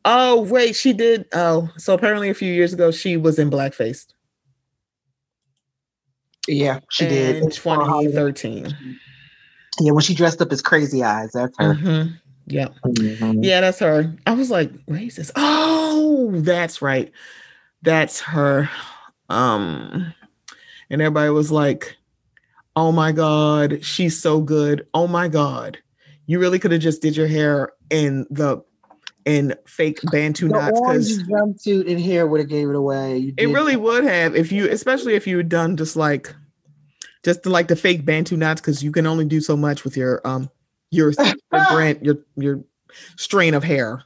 oh wait, she did oh so apparently a few years ago she was in blackface. Yeah, she did in 2013. Yeah, when she dressed up as crazy eyes, that's her. Mm-hmm. Yeah. Mm-hmm. Yeah, that's her. I was like, racist. Oh, that's right. That's her. Um, and everybody was like, oh my god she's so good oh my god you really could have just did your hair in the in fake bantu the knots because jumpsuit and hair would have gave it away. It really that. would have if you especially if you had done just like just the, like the fake bantu knots because you can only do so much with your um your, your brand your your strain of hair.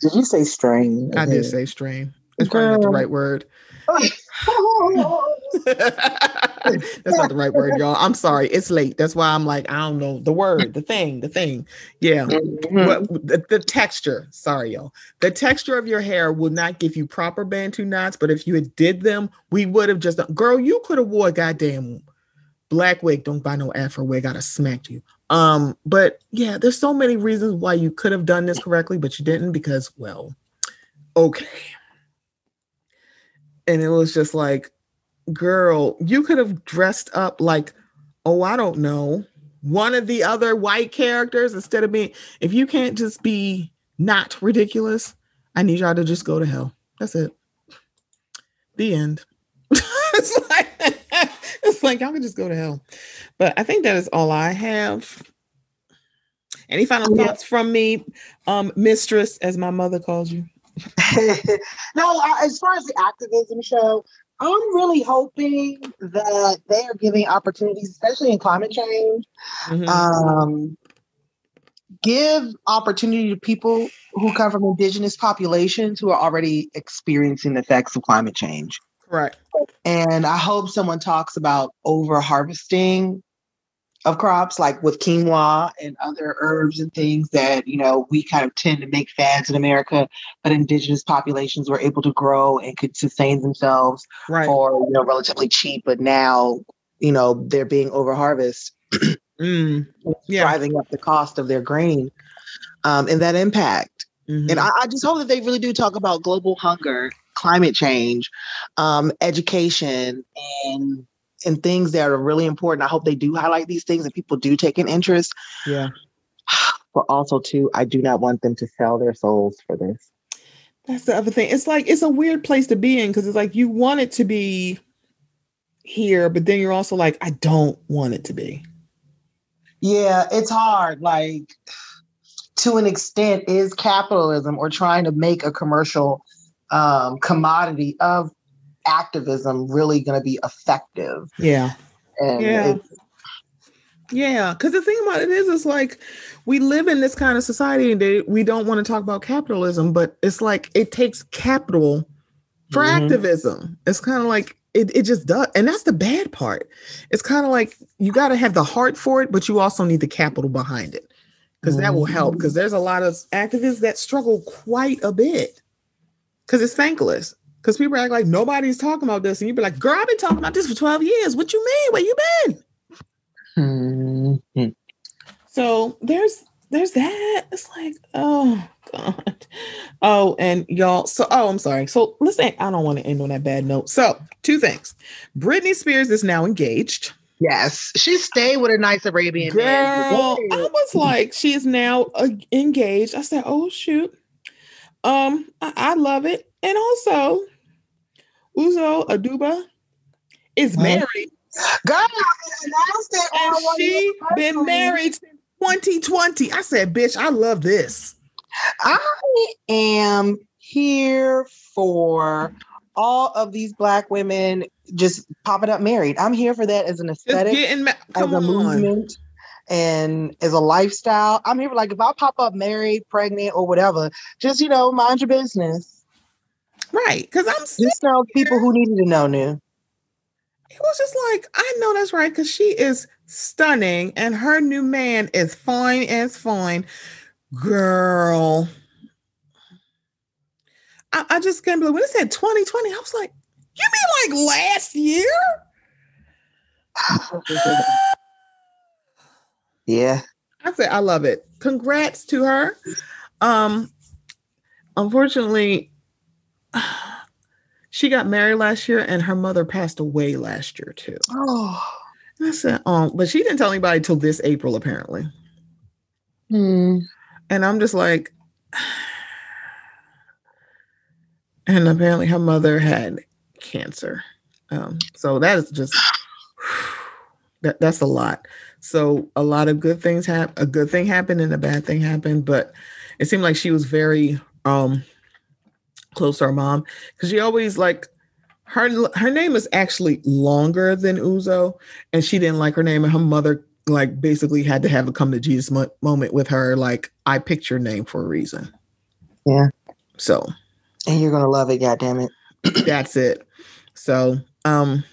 Did you say strain i did say strain. It's probably not the right word That's not the right word, y'all. I'm sorry. It's late. That's why I'm like, I don't know the word, the thing, the thing. Yeah. Mm-hmm. the, the, texture. Sorry, y'all. The texture of your hair would not give you proper Bantu knots, but if you had did them, we would have just done. Girl, you could have wore a goddamn black wig. Don't buy no Afro wig. I'd have smacked you. Um, but yeah, there's so many reasons why you could have done this correctly, but you didn't because, well, okay. And it was just like, girl, you could have dressed up like, oh, I don't know, one of the other white characters instead of being, if you can't just be not ridiculous, I need y'all to just go to hell. That's it. The end. it's like it's like y'all can just go to hell. But I think that is all I have. Any final thoughts from me, um, mistress, as my mother calls you? no, as far as the activism show, I'm really hoping that they are giving opportunities, especially in climate change. Mhm. Um, give opportunity to people who come from indigenous populations who are already experiencing the effects of climate change. right. And I hope someone talks about over harvesting of crops, like with quinoa and other herbs and things that, you know, we kind of tend to make fads in America, but indigenous populations were able to grow and could sustain themselves Right. for, you know, relatively cheap. But now, you know, they're being over harvest, Mm. Yeah. driving up the cost of their grain. Um, and that impact. Mhm. And I, I just hope that they really do talk about global hunger, climate change, um, education, and and things that are really important. I hope they do highlight these things and people do take an interest. yeah. But also, too, I do not want them to sell their souls for this. That's the other thing. It's like it's a weird place to be in because it's like you want it to be here, but then you're also like, I don't want it to be. Yeah, it's hard. Like, to an extent, is capitalism or trying to make a commercial um, commodity of activism really going to be effective? Yeah. And Yeah. Yeah. Because the thing about it is, it's like we live in this kind of society and they, we don't want to talk about capitalism, but it's like it takes capital for Mhm. activism. It's kind of like it, it just does. And that's the bad part. It's kind of like you got to have the heart for it, but you also need the capital behind it because that will help. Because there's a lot of activists that struggle quite a bit because it's thankless. Because people act like nobody's talking about this, and you'd be like, "Girl, I've been talking about this for 12 years. What you mean? Where you been?" Mhm. So there's there's that. It's like, oh God. Oh, and y'all, so oh, I'm sorry. So listen, I don't want to end on that bad note. So two things. Britney Spears is now engaged. Yes, she stayed with a nice Arabian man. Girl, I was like, she is now uh, engaged. I said, oh shoot. Um, I, I love it. And also, Uzo Aduba is married, God, announced it and on she been married since 2020. I said, bitch, I love this. I am here for all of these black women just popping up married. I'm here for that as an aesthetic, getting ma- as a on. movement, and as a lifestyle. I'm here for like if I pop up married, pregnant, or whatever, just you know, mind your business. Right. Because I'm. Just know people who needed to know knew. It was just like, I know that's right, because she is stunning and her new man is fine as fine. Girl. I, I just can't believe when it said 2020, I was like, you mean like last year? yeah. I said, I love it. Congrats to her. Um, unfortunately, she got married last year and her mother passed away last year too. Oh. I said, um, but she didn't tell anybody till this April, apparently. Hmm. And I'm just like, and apparently her mother had cancer. Um, so that is just that that's a lot. So a lot of good things happen. A good thing happened and a bad thing happened, but it seemed like she was very um close to her mom because she always like her her name is actually longer than Uzo, and she didn't like her name, and her mother like basically had to have a come to Jesus mo- moment with her. Like I picked your name for a reason. Yeah. So And you're gonna love it, goddamn it. that's it. So um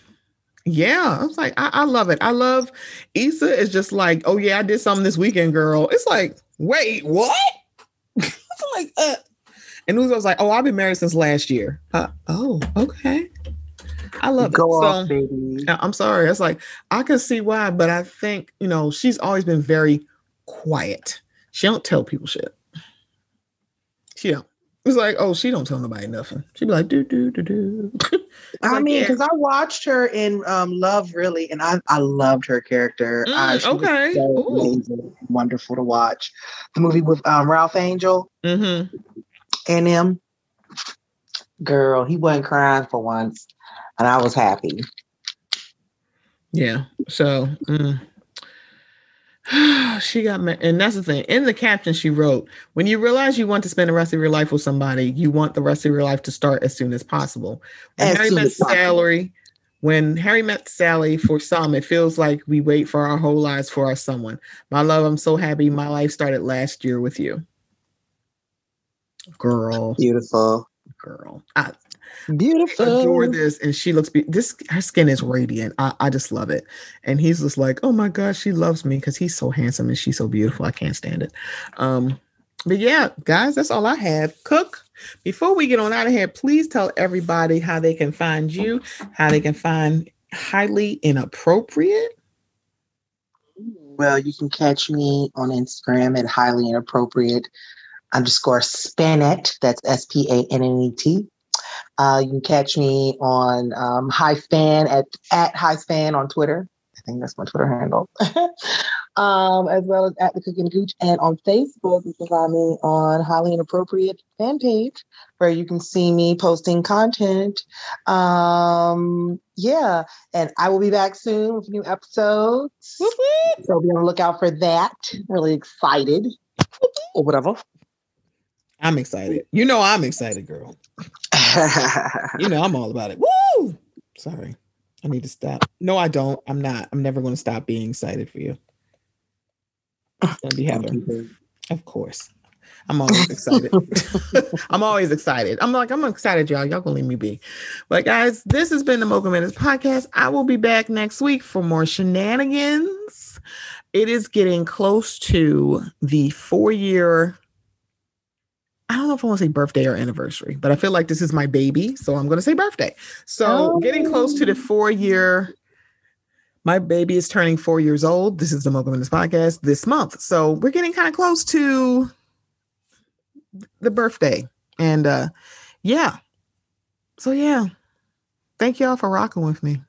yeah, I was like, I, I love it. I love Issa is just like, oh yeah, I did something this weekend, girl. It's like, wait, what? it's like, uh, and Uzo was like, oh, I've been married since last year. Uh, oh, okay. I love Go it. off, So, baby. I- I'm sorry. It's like I can see why, but I think you know she's always been very quiet. She don't tell people shit. She don't. It's like, oh, she don't tell nobody nothing. She'd be like, do do do do. I like, mean, yeah. because I watched her in um, Love Really, and I, I loved her character. Uh, Mm, she was okay. so amazing, wonderful to watch. The movie with um, Ralph Angel Mm-hmm. And him. Girl, he wasn't crying for once, and I was happy. Yeah. So, mm. she got ma- and that's the thing. In the caption, she wrote, "When you realize you want to spend the rest of your life with somebody, you want the rest of your life to start as soon as possible." When As Harry soon met as. Sally, when Harry met Sally, for some, it feels like we wait for our whole lives for our someone. My love, I'm so happy my life started last year with you, girl. Beautiful. Girl, I Beautiful. I adore this, and she looks. Be- this her skin is radiant. I, I just love it. And he's just like, oh my gosh, she loves me because he's so handsome and she's so beautiful. I can't stand it. Um, but yeah, guys, that's all I have. Cook. Before we get on out of here, please tell everybody how they can find you, how they can find highly inappropriate. Well, you can catch me on Instagram at highly inappropriate underscore spanet. That's S P A N N E T. Uh, you can catch me on um, High Span at at High Span on Twitter. I think that's my Twitter handle. um, as well as at the Cooking Gooch and on Facebook. You can find me on Highly Inappropriate fan page where you can see me posting content. Um, yeah, and I will be back soon with new episodes. So be on the lookout for that. Really excited. or whatever. I'm excited. You know I'm excited, girl. You know I'm all about it. Woo! Sorry. I need to stop. No, I don't. I'm not. I'm never going to stop being excited for you. It's gonna be Heather. Of course. I'm always excited. I'm always excited. I'm like, I'm excited, y'all. Y'all gonna leave me be. But guys, this has been the Mocha Minutes podcast. I will be back next week for more shenanigans. It is getting close to the four year. I don't know if I want to say birthday or anniversary, but I feel like this is my baby. So I'm going to say birthday. So getting close to the four year my baby is turning four years old. This is the Mocha Minutes podcast this month. So we're getting kind of close to the birthday. And uh yeah. So yeah. Thank y'all for rocking with me.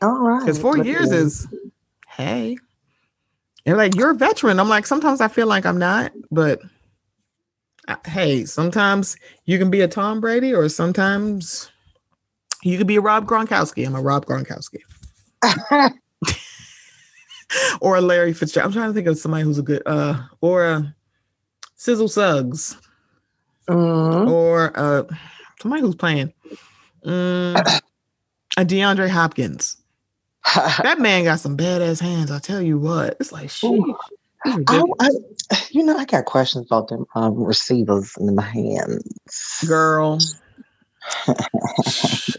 All right. Because four years is hey. And like you're a veteran. I'm like, sometimes I feel like I'm not, but hey, sometimes you can be a Tom Brady or sometimes you could be a Rob Gronkowski. I'm a Rob Gronkowski. or a Larry Fitzgerald. I'm trying to think of somebody who's a good uh or a Sizzle Suggs Mhm. or uh somebody who's playing mm, a DeAndre Hopkins. That man got some badass hands. I tell you what, it's like. Ooh. He's I. I, you know, I got questions about them um, receivers in my hands. girl.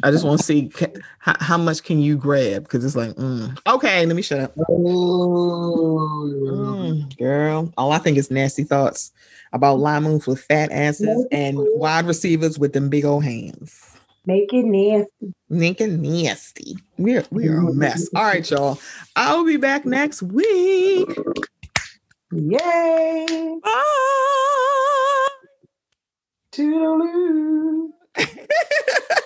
I just want to see ca- how, how much can you grab because it's like, mm. okay, let me shut up. Mm, girl, all I think is nasty thoughts about linemen with fat asses and wide receivers with them big old hands. Make it nasty. Naked nasty. We're we are a mess. All right, y'all. I'll be back next week. Yay! Bye. Toodaloo.